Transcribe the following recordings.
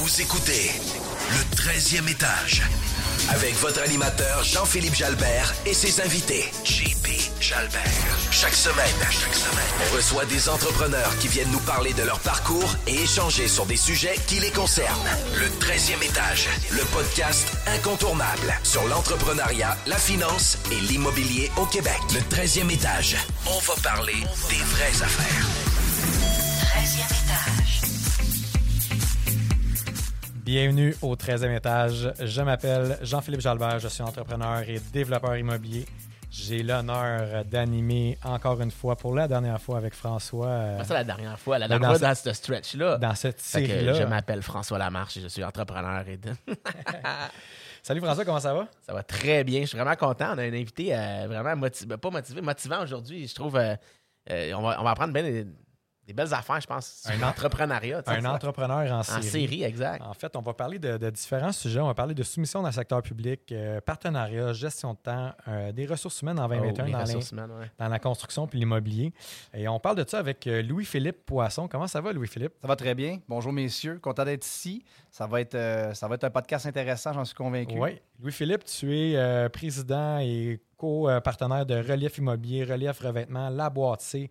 Vous écoutez le 13e étage avec votre animateur Jean-Philippe Jalbert et ses invités JP Jalbert. Chaque semaine, on reçoit des entrepreneurs qui viennent nous parler de leur parcours et échanger sur des sujets qui les concernent. Le 13e étage, le podcast incontournable sur l'entrepreneuriat, la finance et l'immobilier au Québec. Le 13e étage, on va parler des vraies affaires. Bienvenue au 13e étage. Je m'appelle Jean-Philippe Jalbert, je suis entrepreneur et développeur immobilier. J'ai l'honneur d'animer encore une fois, pour la dernière fois avec François, euh, Pas ça la dernière fois. La dernière dans fois, dans ce stretch-là. dans cette série-là. je m'appelle François Lamarche et je suis entrepreneur. Et Salut François, comment ça va? ça va très bien. Je suis vraiment content. On a un invité euh, vraiment motivé, pas motivé, motivant aujourd'hui. Je trouve euh, euh, on, va, on va apprendre bien des, belles affaires, je pense, Un en- l'entrepreneuriat. tu sais, Un ça. entrepreneur en En série. série, exact. En fait, on va parler de, de différents sujets. On va parler de soumission dans le secteur public, euh, partenariat, gestion de temps, euh, des ressources humaines en 2021 Oh, les dans, l'in- ressources humaines, ouais. dans la construction puis l'immobilier. Et on parle de ça avec euh, Louis-Philippe Poisson. Comment ça va, Louis-Philippe? Ça va très bien. Bonjour messieurs, content d'être ici. Ça va être, euh, ça va être un podcast intéressant, j'en suis convaincu. Oui. Louis-Philippe, tu es euh, président et co-partenaire de Relief Immobilier, Relief Revêtement, La Boîte C,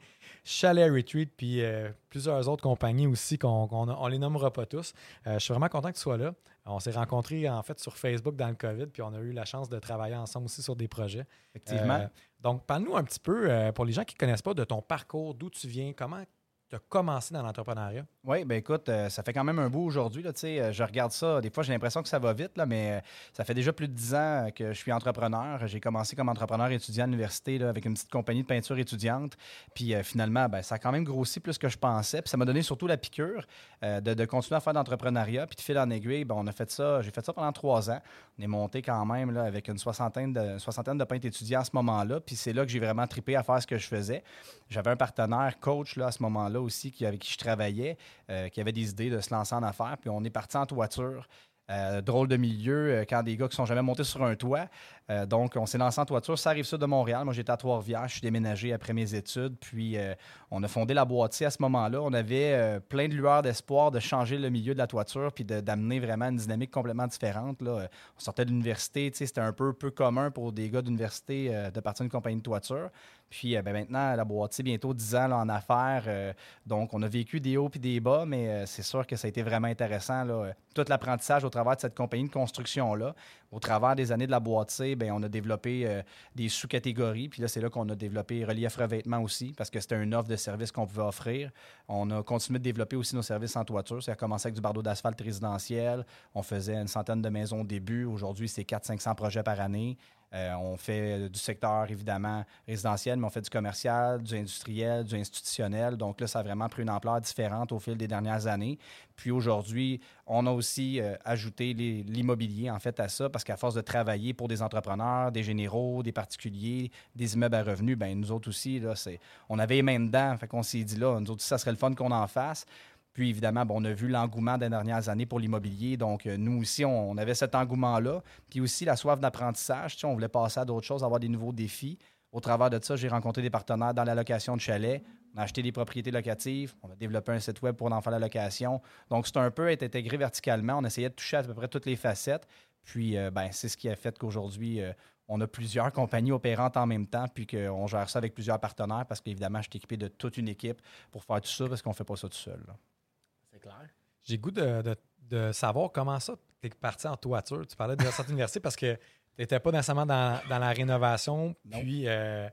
Chalet Retreat, puis euh, plusieurs autres compagnies aussi qu'on on les nommera pas tous. Euh, je suis vraiment content que tu sois là. On s'est rencontrés en fait sur Facebook dans le COVID, puis on a eu la chance de travailler ensemble aussi sur des projets. Effectivement. Euh, donc, parle-nous un petit peu, pour les gens qui ne connaissent pas, de ton parcours, d'où tu viens, comment tu as commencé dans l'entrepreneuriat? Oui, ben écoute, euh, ça fait quand même un bout aujourd'hui. là, euh, Je regarde ça. Des fois, j'ai l'impression que ça va vite, là, mais euh, ça fait déjà plus de dix ans que je suis entrepreneur. J'ai commencé comme entrepreneur étudiant à l'université là, avec une petite compagnie de peinture étudiante. Puis finalement, ben, ça a quand même grossi plus que je pensais. Puis ça m'a donné surtout la piqûre de, de continuer à faire de l'entrepreneuriat. Puis de fil en aiguille, ben, on a fait ça. J'ai fait ça pendant trois ans. On est monté quand même là, avec une soixantaine de, soixantaine de peintres étudiants à ce moment-là. Puis c'est là que j'ai vraiment trippé à faire ce que je faisais. J'avais un partenaire coach là, à ce moment-là aussi qui, avec qui je travaillais, euh, qui avait des idées de se lancer en affaires. Puis on est parti en toiture. Euh, drôle de milieu, euh, quand des gars qui sont jamais montés sur un toit. Euh, donc, on s'est lancé en toiture. Ça arrive ça de Montréal. Moi, j'étais à Trois-Rivières. Je suis déménagé après mes études. Puis, euh, on a fondé la boîtier à ce moment-là. On avait euh, plein de lueurs d'espoir de changer le milieu de la toiture puis d'amener vraiment une dynamique complètement différente. Là. On sortait de l'université. C'était un peu, peu commun pour des gars d'université de partir d'une compagnie de toiture. Puis ben, maintenant, la boîtier, bientôt 10 ans en affaires. donc, on a vécu des hauts puis des bas, mais c'est sûr que ça a été vraiment intéressant. Là, tout l'apprentissage au travers de cette compagnie de construction-là. Au travers des années de la boîtier, ben, on a développé euh, des sous-catégories. Puis là, c'est là qu'on a développé Relief Revêtement aussi, parce que c'était une offre de service qu'on pouvait offrir. On a continué de développer aussi nos services en toiture. Ça a commencé avec du bardeau d'asphalte résidentiel. On faisait une centaine de maisons au début. Aujourd'hui, c'est 400-500 projets par année. Euh, on fait du secteur, évidemment, résidentiel, mais on fait du commercial, du industriel, du institutionnel. Donc là, ça a vraiment pris une ampleur différente au fil des dernières années. Puis aujourd'hui, on a aussi euh, ajouté l'immobilier, en fait, à ça, parce qu'à force de travailler pour des entrepreneurs, des généraux, des particuliers, des immeubles à revenus, ben nous autres aussi, là, on avait les mains dedans. Fait qu'on s'est dit, là, nous autres, ça serait le fun qu'on en fasse. Puis évidemment, bon, on a vu l'engouement des dernières années pour l'immobilier. Donc, euh, nous aussi, on, avait cet engouement-là. Puis aussi la soif d'apprentissage. Tu sais, on voulait passer à d'autres choses, avoir des nouveaux défis. Au travers de ça, j'ai rencontré des partenaires dans la location de chalets. On a acheté des propriétés locatives. On a développé un site web pour en faire la location. Donc, c'est un peu être intégré verticalement. On essayait de toucher à peu près toutes les facettes. Puis, euh, ben, c'est ce qui a fait qu'aujourd'hui, euh, on a plusieurs compagnies opérantes en même temps, puis qu'on gère ça avec plusieurs partenaires parce qu'évidemment, je suis équipé de toute une équipe pour faire tout ça parce qu'on ne fait pas ça tout seul. C'est clair. J'ai goût de, de- de savoir comment ça, tu es parti en toiture. Tu parlais de cette université parce que tu n'étais pas nécessairement dans, dans la rénovation. Non. Puis, euh,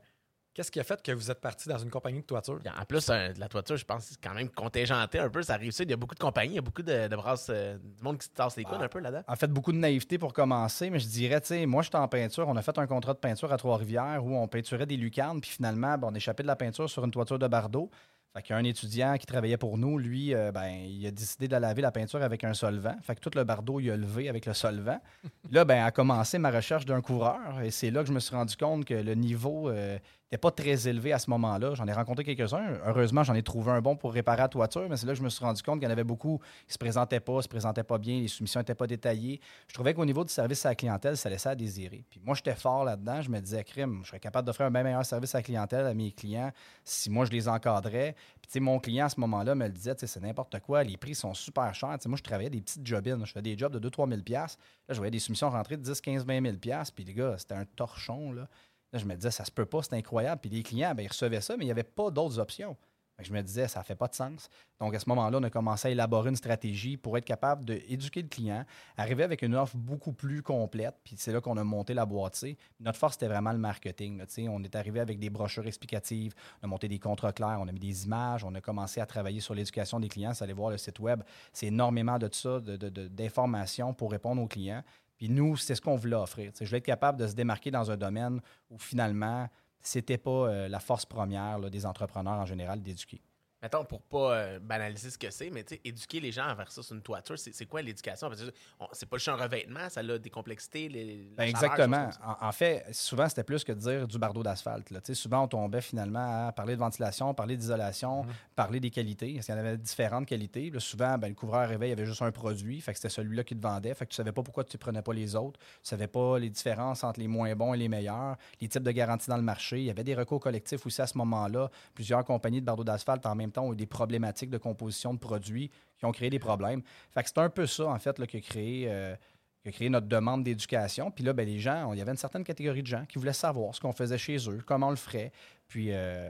qu'est-ce qui a fait que vous êtes parti dans une compagnie de toiture? En plus, euh, de la toiture, je pense que c'est quand même contingenté un peu. Ça ça. Il y a beaucoup de compagnies, il y a beaucoup de, de brasses, euh, du monde qui se tasse les coudes Ah. un peu là-dedans. En fait, beaucoup de naïveté pour commencer, mais je dirais, tu sais, moi, j'étais en peinture. On a fait un contrat de peinture à Trois-Rivières où on peinturait des lucarnes, puis finalement, ben, on échappait de la peinture sur une toiture de bardeau. Fait qu'il y a un étudiant qui travaillait pour nous, lui, euh, ben, il a décidé de laver la peinture avec un solvant. Fait que tout le bardeau, il a levé avec le solvant. là, ben, a commencé ma recherche d'un couvreur. Et c'est là que je me suis rendu compte que le niveau euh, n'était pas très élevé à ce moment-là. J'en ai rencontré quelques-uns. Heureusement, j'en ai trouvé un bon pour réparer la toiture, mais c'est là que je me suis rendu compte qu'il y en avait beaucoup qui se présentaient pas, se présentaient pas bien, les soumissions n'étaient pas détaillées. Je trouvais qu'au niveau du service à la clientèle, ça laissait à désirer. Puis moi, j'étais fort là-dedans. Je me disais, crime, je serais capable d'offrir un bien meilleur service à la clientèle à mes clients si moi, je les encadrais. Puis, mon client à ce moment-là me le disait, c'est n'importe quoi, les prix sont super chers. Moi, je travaillais des petites jobines, je faisais des jobs de 2-3 000 Là, je voyais des soumissions rentrer de 10, 15, 20 000 Puis, les gars, c'était un torchon, là. Là, je me disais, ça se peut pas, c'est incroyable. Puis les clients, ben, ils recevaient ça, mais il n'y avait pas d'autres options. Je me disais, ça ne fait pas de sens. Donc, à ce moment-là, on a commencé à élaborer une stratégie pour être capable d'éduquer le client, arriver avec une offre beaucoup plus complète. Puis c'est là qu'on a monté la boîte. Notre force, c'était vraiment le marketing. là. On est arrivé avec des brochures explicatives, on a monté des contrats clairs, on a mis des images, on a commencé à travailler sur l'éducation des clients. Ça allez voir le site web. C'est énormément de ça, de- de- d'informations pour répondre aux clients. Puis nous, c'est ce qu'on voulait offrir. Je voulais être capable de se démarquer dans un domaine où finalement, c'était pas euh, la force première des entrepreneurs en général d'éduquer. Mettons, pour pas euh, banaliser ce que c'est, mais éduquer les gens envers ça sur une toiture, c'est quoi l'éducation? Parce que on- c'est pas juste un revêtement, ça a des complexités. Les, Ben, exactement. En, en fait, souvent, c'était plus que de dire du bardeau d'asphalte. Souvent, on tombait finalement à parler de ventilation, parler d'isolation, Mhm. parler des qualités. Parce qu'il y en avait différentes qualités. Là, souvent, ben, le couvreur arrivait, il y avait juste un produit. Fait que c'était celui-là qui te vendait. Fait que tu savais pas pourquoi tu ne prenais pas les autres. Tu savais pas les différences entre les moins bons et les meilleurs, les types de garanties dans le marché. Il y avait des recours collectifs aussi à ce moment-là. Plusieurs compagnies de bardeau d'asphalte en même temps ont eu des problématiques de composition de produits qui ont créé des problèmes. Fait que c'est un peu ça, en fait, là, qui a créé. euh, qui a créé notre demande d'éducation. Puis là, ben, les gens, il y avait une certaine catégorie de gens qui voulaient savoir ce qu'on faisait chez eux, comment on le ferait. Puis euh,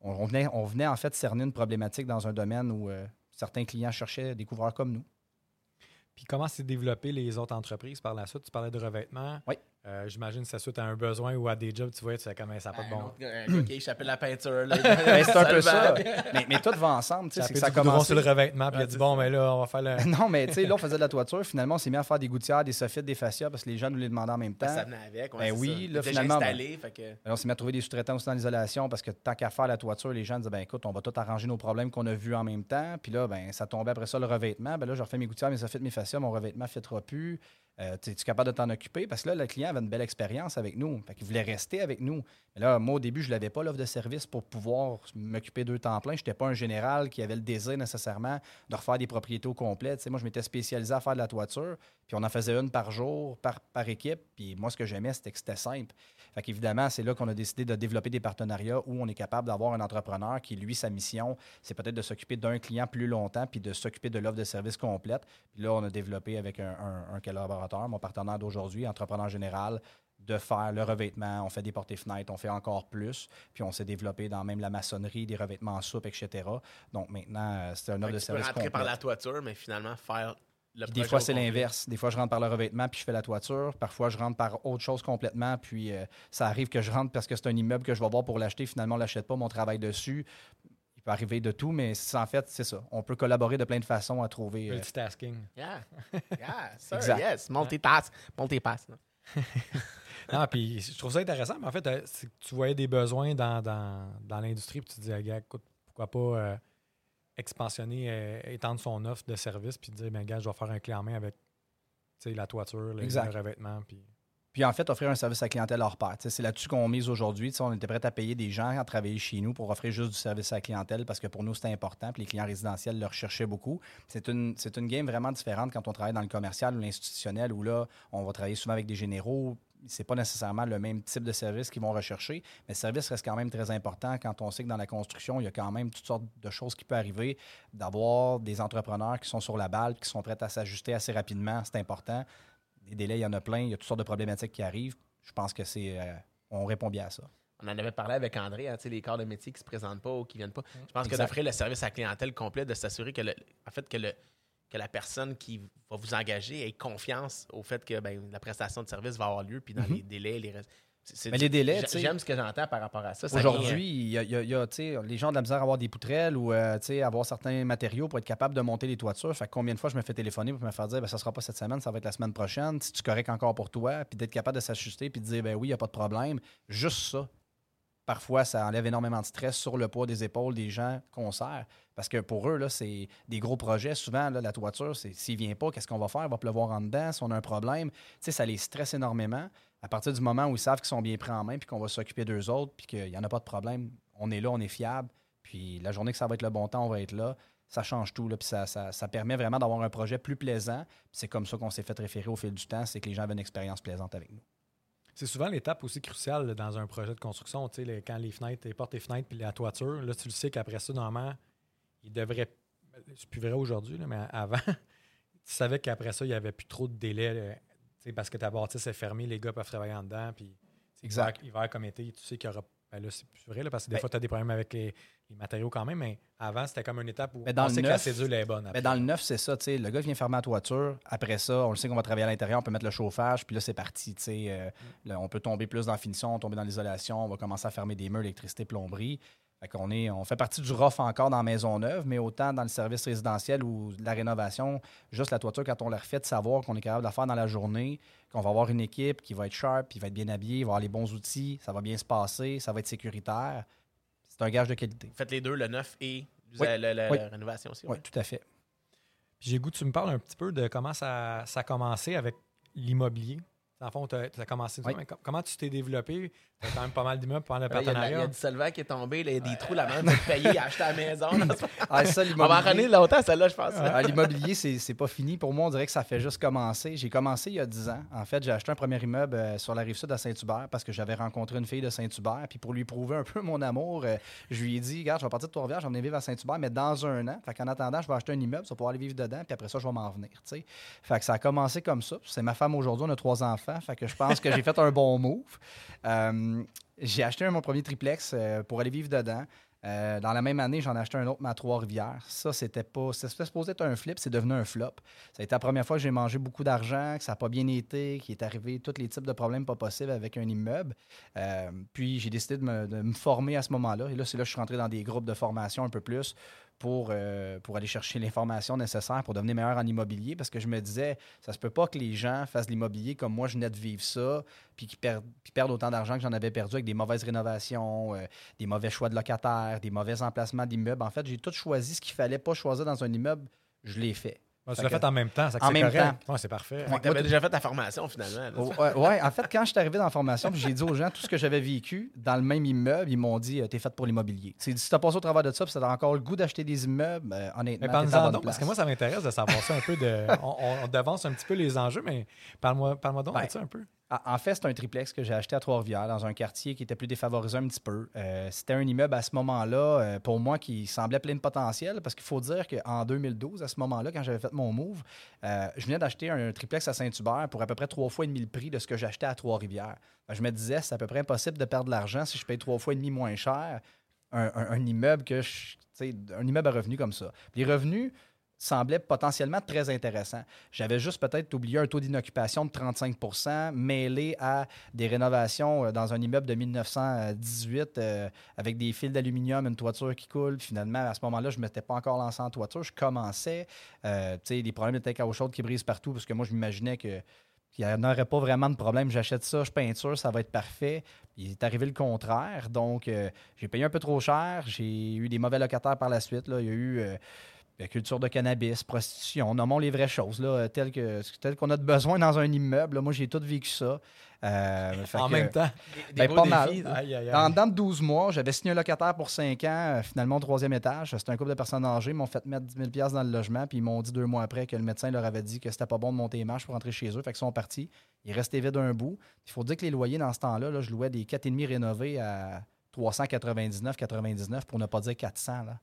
on, on venait, on venait en fait cerner une problématique dans un domaine où euh, certains clients cherchaient des couvreurs comme nous. Puis comment s'est développé les autres entreprises par la suite? Tu parlais de revêtements. Oui. Euh, J'imagine que ça suite à un besoin ou à des jobs, tu vois, tu sais comment ça n'a pas de bon. un gars qui échappait la peinture. là. Ben, c'est un peu ça. Mais, mais tout va ensemble. tu sais, Ça commencé. sur le revêtement, puis il a dit bon, mais là, on va faire le. Non, mais tu sais, là, on faisait de la toiture. Finalement, on s'est mis à faire des gouttières, des soffites, des fascias parce que les gens nous les demandaient en même temps. Ça venait avec. ouais, Ben oui, ça. là, déjà finalement, installé, fait que- Alors, on s'est mis à trouver des sous-traitants aussi dans l'isolation parce que tant qu'à faire la toiture, les gens disaient ben écoute, on va tout arranger nos problèmes qu'on a vus en même temps. Puis là, ben ça tombait après ça le revêtement. Ben là, je refais mes gouttières, mes soffites, mes fascias, mon revêtement ne fitera plus. Euh, tu es capable de t'en occuper? Parce que là, le client avait une belle expérience avec nous. Qu'il voulait rester avec nous. Là, moi, au début, je n'avais pas l'offre de service pour pouvoir m'occuper deux temps plein. Je n'étais pas un général qui avait le désir nécessairement de refaire des propriétés au complet. Tu moi, je m'étais spécialisé à faire de la toiture. Puis on en faisait une par jour, par, par équipe. Puis moi, ce que j'aimais, c'était que c'était simple. Fait qu'évidemment, c'est là qu'on a décidé de développer des partenariats où on est capable d'avoir un entrepreneur qui, lui, sa mission, c'est peut-être de s'occuper d'un client plus longtemps puis de s'occuper de l'offre de service complète. Puis là, on a développé avec un, un- un collaborateur, mon partenaire d'aujourd'hui, entrepreneur général, de faire le revêtement. On fait des portées fenêtres, on fait encore plus. Puis on s'est développé dans même la maçonnerie, des revêtements en soupe, etc. Donc maintenant, euh, c'est un offre fait de que tu peux service rentrer par la toiture, mais finalement faire des fois, c'est l'inverse. Des fois, je rentre par le revêtement puis je fais la toiture. Parfois, je rentre par autre chose complètement. Puis euh, ça arrive que je rentre parce que c'est un immeuble que je vais voir pour l'acheter. Finalement, on ne l'achète pas, mon travail dessus. Il peut arriver de tout, mais en fait, c'est ça. On peut collaborer de plein de façons à trouver. euh, Multitasking. Yeah. Yeah, sir, Exact. yes. Multitask. Multipass. Non, puis je trouve ça intéressant, mais en fait, euh, c'est que tu voyais des besoins dans, dans, dans l'industrie, puis tu te dis, gars, écoute, pourquoi pas euh, expansionner, euh, étendre son offre de service, puis dire, ben, gars, je vais faire un clé en main avec la toiture, le, Exact. le revêtement, puis. Puis en fait, offrir un service à clientèle hors pair. C'est là-dessus qu'on mise aujourd'hui. On était prêt à payer des gens à travailler chez nous pour offrir juste du service à la clientèle parce que pour nous, c'était important. Puis les clients résidentiels le recherchaient beaucoup. C'est une, c'est une game vraiment différente quand on travaille dans le commercial ou l'institutionnel où là, on va travailler souvent avec des généraux. C'est pas nécessairement le même type de service qu'ils vont rechercher, mais le service reste quand même très important quand on sait que dans la construction, il y a quand même toutes sortes de choses qui peuvent arriver. D'avoir des entrepreneurs qui sont sur la balle, qui sont prêts à s'ajuster assez rapidement, c'est important. Des délais, il y en a plein. Il y a toutes sortes de problématiques qui arrivent. Je pense que c'est. euh, on répond bien à ça. On en avait parlé avec André, hein, tu sais, les corps de métier qui se présentent pas ou qui viennent pas. Je pense que d'offrir le service à la clientèle complet, de s'assurer que, le, en fait, que, le, que la personne qui va vous engager ait confiance au fait que ben, la prestation de service va avoir lieu, puis dans Mhm. les délais, les. Mais les délais, j'a- tu sais- J'aime ce que j'entends par rapport à ça. Aujourd'hui, il y a, il y a- y les gens ont de la misère à avoir des poutrelles ou euh, tu sais, avoir certains matériaux pour être capable de monter les toitures. Fait que combien de fois je me fais téléphoner pour me faire dire ben, ça sera pas cette semaine, ça va être la semaine prochaine. Si tu correct encore pour toi, puis d'être capable de s'ajuster puis de dire ben oui, il n'y a pas de problème. Juste ça. Parfois, ça enlève énormément de stress sur le poids des épaules des gens qu'on sert. Parce que pour eux, c'est des gros projets. Souvent, la toiture, c'est s'il vient pas, qu'est-ce qu'on va faire? Il va pleuvoir en dedans. Si on a un problème, ça les stresse énormément. À partir du moment où ils savent qu'ils sont bien pris en main puis qu'on va s'occuper d'eux autres puis qu'il n'y en a pas de problème, on est là, on est fiable. Puis la journée que ça va être le bon temps, on va être là. Ça change tout. Là, puis ça, permet vraiment d'avoir un projet plus plaisant. C'est comme ça qu'on s'est fait référer au fil du temps, c'est que les gens avaient une expérience plaisante avec nous. C'est souvent l'étape aussi cruciale là, dans un projet de construction. tu sais, les- quand les fenêtres, les portes et fenêtres, puis la toiture, là, tu le sais qu'après ça, normalement, il devrait. C'est plus vrai aujourd'hui, mais avant, tu savais qu'après ça, il n'y avait plus trop de délai. là, tu sais, parce que ta bâtisse est fermée, les gars peuvent travailler en dedans. Puis, Exact. Hiver, hiver comme été, tu sais qu'il y aura. Ben là, c'est plus vrai, là, parce que des Ben- fois, tu as des problèmes avec les, les matériaux quand même, mais avant, c'était comme une étape où Mais dans on le sait que la cédule est bonne. Mais après. dans le neuf, c'est ça, tu sais, le gars vient fermer la toiture. Après ça, on le sait qu'on va travailler à l'intérieur, on peut mettre le chauffage, puis là, c'est parti, tu sais. euh, là, on peut tomber plus dans la finition, tomber dans l'isolation, on va commencer à fermer des murs, électricité, plomberie. Fait qu'on est, on fait partie du rough encore dans la maison neuve, mais autant dans le service résidentiel ou la rénovation, juste la toiture, quand on la refait, de savoir qu'on est capable de la faire dans la journée, qu'on va avoir une équipe qui va être sharp, qui va être bien habillée, va avoir les bons outils, ça va bien se passer, ça va être sécuritaire. C'est un gage de qualité. Faites les deux, le neuf et Oui. la, la- la Oui. rénovation aussi. Oui, ouais. tout à fait. Puis j'ai goût, tu me parles un petit peu de comment ça, ça a commencé avec l'immobilier. Dans le fond, tu as, commencé. Oui. mais com- comment tu t'es développé? Tu as quand même pas mal d'immeubles pendant le Là, Il y, a de la- il y partenariat. a du solvant qui est tombé, là, il y a des trous, la main peut payer, acheter la maison. Ah, ça, On va en revenir longtemps, celle-là, je pense. Ah, L'immobilier, c'est c'est pas fini. Pour moi, on dirait que ça fait juste commencer. J'ai commencé il y a 10 ans. En fait, j'ai acheté un premier immeuble euh, sur la rive sud à Saint-Hubert parce que j'avais rencontré une fille de Saint-Hubert. Puis pour lui prouver un peu mon amour, euh, je lui ai dit Regarde, je vais partir de Trois-Rivières, je vais venir vivre à Saint-Hubert, mais dans un an. Fait qu'en attendant, je vais acheter un immeuble, ça va pouvoir aller vivre dedans, puis après ça, je vais m'en venir. tu. Fait que ça a commencé comme ça. C'est ma femme aujourd'hui, on a trois enfants. Fait que je pense que j'ai fait un bon move. Euh, j'ai acheté mon premier triplex euh, pour aller vivre dedans. Euh, dans la même année, j'en ai acheté un autre, à Trois-Rivières. Ça, c'était pas. C'était supposé être un flip, c'est devenu un flop. Ça a été la première fois que j'ai mangé beaucoup d'argent, que ça n'a pas bien été, qu'il est arrivé tous les types de problèmes pas possibles avec un immeuble. Puis j'ai décidé de me former à ce moment-là. Et là, c'est là que je suis rentré dans des groupes de formation un peu plus pour, euh, pour aller chercher l'information nécessaire pour devenir meilleur en immobilier parce que je me disais, ça se peut pas que les gens fassent l'immobilier comme moi, je venais de vivre ça, puis qu'ils perdent, perdent autant d'argent que j'en avais perdu avec des mauvaises rénovations, euh, des mauvais choix de locataires, des mauvais emplacements d'immeubles. En fait, j'ai tout choisi ce qu'il fallait pas choisir dans un immeuble, je l'ai fait. Ouais, tu Fait l'as que- fait en même temps, ça En c'est même correct. Ouais, c'est parfait. Fait que t'avais déjà fait ta formation, finalement. Oh, ouais, ouais, en fait, quand je suis arrivé dans la formation, puis j'ai dit aux gens tout ce que j'avais vécu dans le même immeuble, ils m'ont dit euh, T'es fait pour l'immobilier. Si t'as passé au travers de ça, puis t'as encore le goût d'acheter des immeubles, euh, honnêtement. Mais bonne donc, parce que moi, ça m'intéresse de savoir ça un peu. De, on, on- on devance un petit peu les enjeux, mais parle-moi parle donc Ben, de ça un peu. En en fait, c'est un triplex que j'ai acheté à Trois-Rivières, dans un quartier qui était plus défavorisé un petit peu. Euh, C'était un immeuble à ce moment-là, euh, pour moi, qui semblait plein de potentiel, parce qu'il faut dire qu'en 2012, à ce moment-là, quand j'avais fait mon move, euh, je venais d'acheter un triplex à Saint-Hubert pour à peu près trois fois et demi le prix de ce que j'achetais à Trois-Rivières. Que Je me disais, c'est à peu près impossible de perdre de l'argent si je paye trois fois et demi moins cher un, immeuble que je- un immeuble à revenus comme ça. Les revenus semblaient potentiellement très intéressants. J'avais juste peut-être oublié un taux d'inoccupation de 35% mêlé à des rénovations euh, dans un immeuble de 1918 euh, avec des fils d'aluminium, une toiture qui coule. Finalement, à ce moment-là, je ne m'étais pas encore lancé en toiture. Je commençais. Euh, des problèmes de tank à chaude qui brisent partout parce que moi, je m'imaginais que il n'y en aurait pas vraiment de problème. J'achète ça, je peinture, ça va être parfait. Il est arrivé le contraire. Donc, euh, j'ai payé un peu trop cher. J'ai eu des mauvais locataires par la suite. Là. Il y a eu la culture de cannabis, prostitution, nommons les vraies choses, là, telles qu'on a de besoin dans un immeuble. Là, moi, j'ai tout vécu ça. Euh, En que- même temps. Des Ben, beaux pas mal. défis, ça. Aïe, aïe, aïe. en dedans de 12 mois, j'avais signé un locataire pour 5 ans, euh, finalement au troisième étage. C'était un couple de personnes âgées. Ils m'ont fait mettre 10 000 dans le logement, puis ils m'ont dit deux mois après que le médecin leur avait dit que c'était pas bon de monter les marches pour rentrer chez eux. Fait qu'ils sont partis. Ils restaient vides un bout. Il faut dire que les loyers dans ce temps-là, là, je louais des 4,5 rénovés à 399,99 pour ne pas dire 400. Là.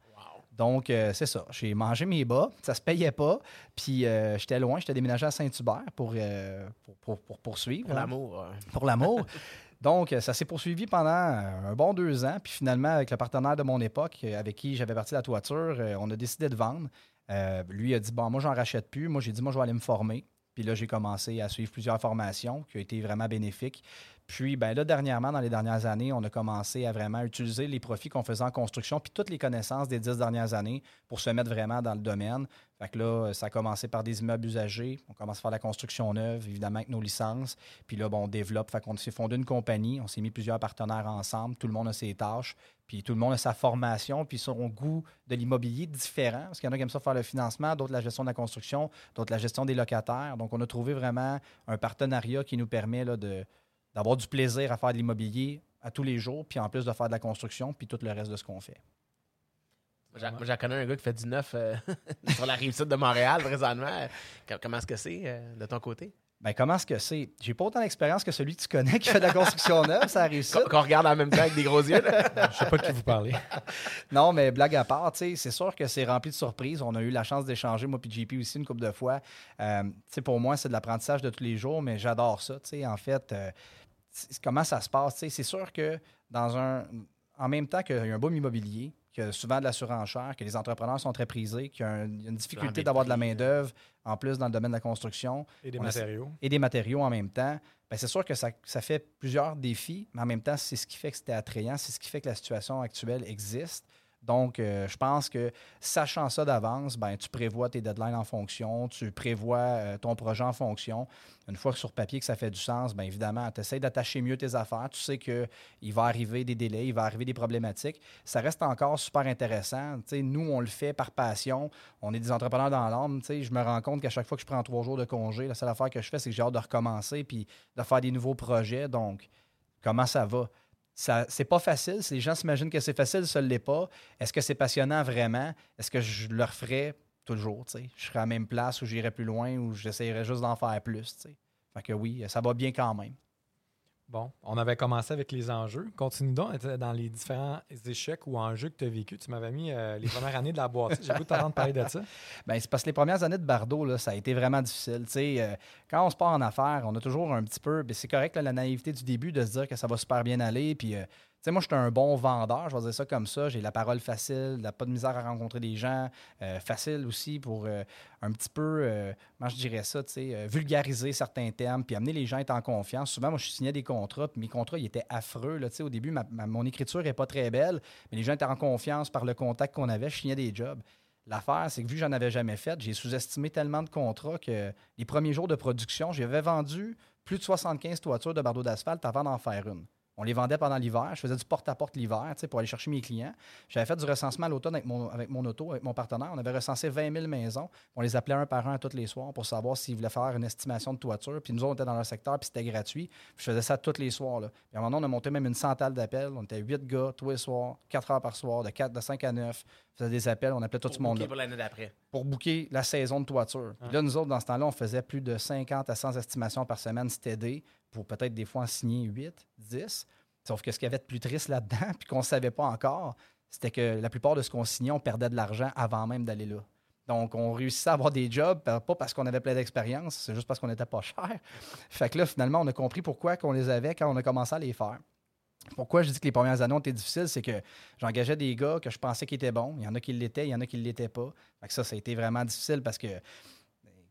Donc, euh, c'est ça. J'ai mangé mes bas. Ça se payait pas. Puis, euh, j'étais loin. J'étais déménagé à Saint-Hubert pour, euh, pour, pour- pour poursuivre. Pour l'amour. pour l'amour. Donc, ça s'est poursuivi pendant un bon deux ans. Puis finalement, avec le partenaire de mon époque, avec qui j'avais parti la toiture, on a décidé de vendre. Lui a dit, bon, moi, j'en rachète plus. Moi, j'ai dit, moi, je vais aller me former. Puis là, j'ai commencé à suivre plusieurs formations qui ont été vraiment bénéfiques. Puis, ben là, dernièrement, dans les dernières années, on a commencé à vraiment utiliser les profits qu'on faisait en construction, puis toutes les connaissances des dix dernières années pour se mettre vraiment dans le domaine. Fait que là, ça a commencé par des immeubles usagés. On commence à faire la construction neuve, évidemment, avec nos licences. Puis là, bon, on développe. Fait qu'on s'est fondé une compagnie. On s'est mis plusieurs partenaires ensemble. Tout le monde a ses tâches. Puis tout le monde a sa formation, puis son goût de l'immobilier différent. Parce qu'il y en a qui aiment ça faire le financement, d'autres la gestion de la construction, d'autres la gestion des locataires. Donc, on a trouvé vraiment un partenariat qui nous permet là, de, d'avoir du plaisir à faire de l'immobilier à tous les jours, puis en plus de faire de la construction, puis tout le reste de ce qu'on fait. Moi, j'en- connais un gars qui fait du neuf euh, sur la rive sud de Montréal présentement. Com- Comment est-ce que c'est euh, de ton côté? Ben, comment est-ce que c'est? J'ai pas autant d'expérience que celui que tu connais qui fait de la construction neuve, ça arrive ça. Qu'on regarde en même temps avec des gros yeux. là. Je sais pas de qui vous parlez. Non, mais blague à part, tu sais, c'est sûr que c'est rempli de surprises. On a eu la chance d'échanger, moi puis JP aussi, une couple de fois. Euh, tu sais, pour moi, c'est de l'apprentissage de tous les jours, mais j'adore ça. Tu sais, en fait, euh, comment ça se passe? Tu sais, c'est sûr que dans un. En même temps qu'il y a un boom immobilier, qu'il y a souvent de la surenchère, que les entrepreneurs sont très prisés, qu'il y a, une difficulté d'avoir de la prix, main-d'œuvre, en plus dans le domaine de la construction Et des On a- matériaux. et des matériaux en même temps, ben, c'est sûr que ça, ça fait plusieurs défis, mais en même temps, c'est ce qui fait que c'était attrayant, c'est ce qui fait que la situation actuelle existe. Donc, euh, je pense que sachant ça d'avance, ben, tu prévois tes deadlines en fonction, tu prévois euh, ton projet en fonction. Une fois que sur papier que ça fait du sens, bien évidemment, tu essaies d'attacher mieux tes affaires. Tu sais qu'il va arriver des délais, il va arriver des problématiques. Ça reste encore super intéressant. Nous, on le fait par passion. On est des entrepreneurs dans l'âme. Je me rends compte qu'à chaque fois que je prends trois jours de congé, la seule affaire que je fais, c'est que j'ai hâte de recommencer puis de faire des nouveaux projets. Donc, comment ça va? Ça, c'est pas facile. Les gens s'imaginent que c'est facile, ça ne l'est pas. Est-ce que c'est passionnant vraiment? Est-ce que je le referais toujours? tu sais? Je serais à la même place ou j'irais plus loin ou j'essaierais juste d'en faire plus. tu sais? Fait que oui, ça va bien quand même. Bon, on avait commencé avec les enjeux. Continue donc dans les différents échecs ou enjeux que tu as vécu. Tu m'avais mis euh, les premières années de la boîte. J'ai voulu t'entendre parler de ça. Ben, c'est parce que les premières années de Bardo, là, ça a été vraiment difficile. Euh, quand on se part en affaires, on a toujours un petit peu. ben, c'est correct, la naïveté du début de se dire que ça va super bien aller. Puis, euh, sais, moi, je suis un bon vendeur, je vais dire ça comme ça. J'ai la parole facile, la- pas de misère à rencontrer des gens. euh, facile aussi pour euh, un petit peu, euh, comment je dirais ça, tu sais, vulgariser certains termes, puis amener les gens à être en confiance. Souvent, moi, je signais des contrats, puis mes contrats, ils étaient affreux. Là, tu sais, au début, mon écriture n'est pas très belle, mais les gens étaient en confiance par le contact qu'on avait. Je signais des jobs. L'affaire, c'est que vu que j'en avais jamais fait, j'ai sous-estimé tellement de contrats que les premiers jours de production, j'avais vendu plus de 75 toitures de bardeaux d'asphalte avant d'en faire une. On les vendait pendant l'hiver. Je faisais du porte-à-porte l'hiver pour aller chercher mes clients. J'avais fait du recensement à l'automne avec mon, avec mon auto, avec mon partenaire. On avait recensé 20 000 maisons. On les appelait un par un tous les soirs pour savoir s'ils voulaient faire une estimation de toiture. Puis nous, on était dans leur secteur, puis c'était gratuit. Puis je faisais ça tous les soirs. Là. Puis à un moment donné, on a monté même une centaine d'appels. On était 8 gars tous les soirs, 4 heures par soir, de, 4, de 5 à 9. On faisait des appels, on appelait tout ce monde pour l'année d'après. pour booker la saison de toiture. Puis Là, nous autres, dans ce temps-là, on faisait plus de 50 à 100 estimations par semaine stédé pour peut-être des fois en signer 8, 10. Sauf que ce qu'il y avait de plus triste là-dedans, puis qu'on ne savait pas encore, c'était que la plupart de ce qu'on signait, on perdait de l'argent avant même d'aller là. Donc, on réussissait à avoir des jobs, pas parce qu'on avait plein d'expérience, c'est juste parce qu'on n'était pas cher. Fait que là, finalement, on a compris pourquoi qu'on les avait quand on a commencé à les faire. Pourquoi je dis que les premières années ont été difficiles, c'est que j'engageais des gars que je pensais qu'ils étaient bons. Il y en a qui l'étaient, il y en a qui ne l'étaient pas. Fait que ça, ça a été vraiment difficile parce que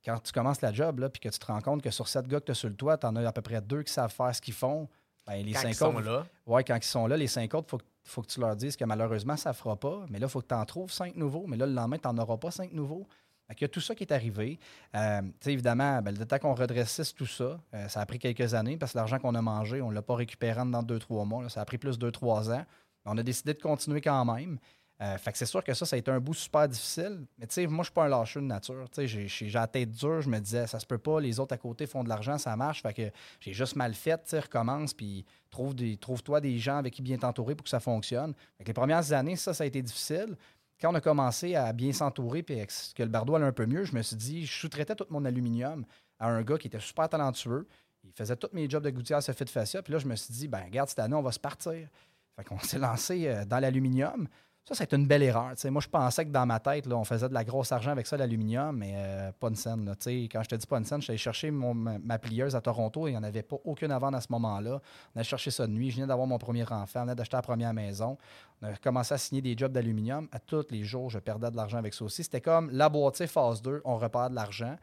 quand tu commences la job, puis que tu te rends compte que sur sept gars que tu as sur le toit, tu en as à peu près deux qui savent faire ce qu'ils font. Ben, les Quand cinq ils sont autres, là, Ouais, quand ils sont là, les cinq autres, il faut, que- faut que tu leur dises que malheureusement, ça ne fera pas. Mais là, il faut que tu en trouves cinq nouveaux. Mais là, le lendemain, tu n'en auras pas cinq nouveaux. Qu'il y a tout ça qui est arrivé. Euh, évidemment, ben, le temps qu'on redressisse tout ça, euh, ça a pris quelques années parce que l'argent qu'on a mangé, on ne l'a pas récupéré dans deux, trois mois. là. Ça a pris plus de deux, trois ans. Mais on a décidé de continuer quand même. Euh, fait que c'est sûr que ça, ça a été un bout super difficile. Mais tu sais, moi, je suis pas un lâcheux de nature. J'ai- la tête dure. Je me disais, ça se peut pas. Les autres à côté font de l'argent, ça marche. Fait que j'ai juste mal fait. Tu recommence, puis trouve-toi des gens avec qui bien t'entourer pour que ça fonctionne. Les premières années, ça, ça a été difficile. Quand on a commencé à bien s'entourer puis que le bardeau allait un peu mieux, je me suis dit, je sous-traitais tout mon aluminium à un gars qui était super talentueux. Il faisait tous mes jobs de gouttière ce fait de fascia. Puis là, je me suis dit, ben regarde, cette année, on va se partir. Fait qu'on s'est lancé euh, dans l'aluminium. Ça, c'est une belle erreur. Moi, je pensais que dans ma tête, on faisait de la grosse argent avec ça, l'aluminium, mais euh, pas une scène. Quand je te dis pas une scène, allé chercher ma, plieuse à Toronto et il n'y en avait pas aucune vendre à ce moment-là. On a cherché ça de nuit. Je venais d'avoir mon premier enfant, on venait d'acheter la première maison. On a commencé à signer des jobs d'aluminium. À tous les jours, je perdais de l'argent avec ça aussi. C'était comme la boîtier phase 2, on repart de l'argent.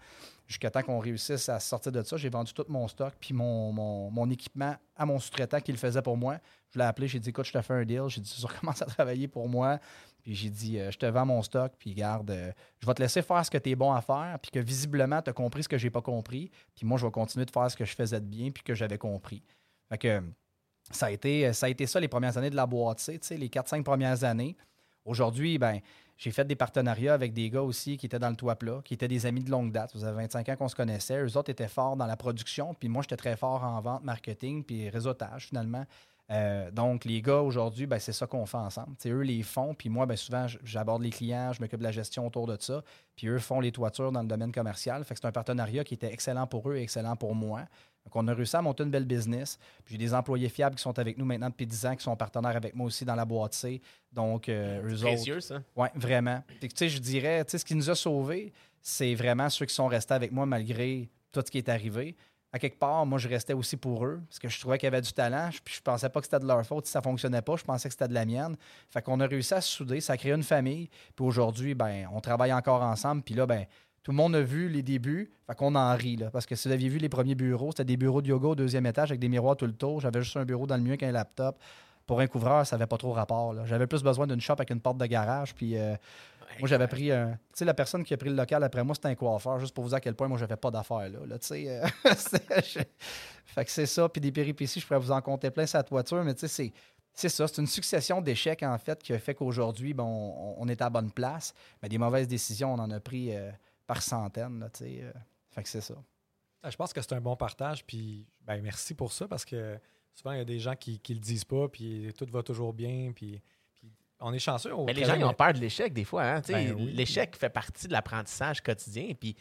Jusqu'à temps qu'on réussisse à sortir de ça, j'ai vendu tout mon stock puis mon, mon- équipement à mon sous-traitant qui le faisait pour moi. Je l'ai appelé, j'ai dit écoute, je te fais un deal. J'ai dit tu recommences à travailler pour moi. Puis j'ai dit euh, je te vends mon stock, puis garde, euh, je vais te laisser faire ce que tu es bon à faire, puis que visiblement tu as compris ce que j'ai pas compris. Puis moi, je vais continuer de faire ce que je faisais de bien, puis que j'avais compris. Fait que ça a été ça, a été ça les premières années de la boîte, tu sais, les 4-5 premières années. Aujourd'hui, ben, j'ai fait des partenariats avec des gars aussi qui étaient dans le toit plat, qui étaient des amis de longue date. Vous avez 25 ans qu'on se connaissait. Eux autres étaient forts dans la production, puis moi, j'étais très fort en vente, marketing, puis réseautage, finalement. Euh, donc, les gars, aujourd'hui, ben, c'est ça qu'on fait ensemble. T'sais, eux les font, puis moi, ben, souvent, j'aborde les clients, je m'occupe de la gestion autour de ça, puis eux font les toitures dans le domaine commercial. Fait que c'est un partenariat qui était excellent pour eux et excellent pour moi. Donc, on a réussi à monter une belle business. Puis j'ai des employés fiables qui sont avec nous maintenant depuis 10 ans, qui sont partenaires avec moi aussi dans la boîte C. Donc, euh, eux autres, ça. oui, vraiment. Sais, je dirais, tu sais, ce qui nous a sauvés, c'est vraiment ceux qui sont restés avec moi malgré tout ce qui est arrivé. À quelque part, moi, je restais aussi pour eux parce que je trouvais qu'ils avaient du talent. Puis je pensais pas que c'était de leur faute si ça fonctionnait pas. Je pensais que c'était de la mienne. Fait qu'on a réussi à se souder, ça a créé une famille. Puis aujourd'hui, ben, on travaille encore ensemble. Puis là, ben, tout le monde a vu les débuts. Fait qu'on en rit, là. Parce que si vous aviez vu les premiers bureaux, c'était des bureaux de yoga au deuxième étage avec des miroirs tout le tour. J'avais juste un bureau dans le mien qu'un laptop. Pour un couvreur, ça n'avait pas trop rapport. J'avais plus besoin d'une shop avec une porte de garage. Puis euh, moi, j'avais pris un. Tu sais, la personne qui a pris le local après moi, c'était un coiffeur, juste pour vous dire à quel point moi, j'avais pas d'affaires là. tu sais, euh, Fait que c'est ça. Puis des péripéties, je pourrais vous en compter plein sa toiture, mais tu sais, c'est. C'est ça, c'est une succession d'échecs en fait qui a fait qu'aujourd'hui, bon, on, est à bonne place. Mais des mauvaises décisions, on en a pris euh, par centaines. Là, euh. fait que c'est ça. Ah, Je pense que c'est un bon partage, puis ben, merci pour ça, parce que souvent, il y a des gens qui ne le disent pas, puis tout va toujours bien, puis on est chanceux. au Mais les gens ils ont peur de l'échec des fois. Hein? Tu sais, Ben oui. L'échec fait partie de l'apprentissage quotidien. Puis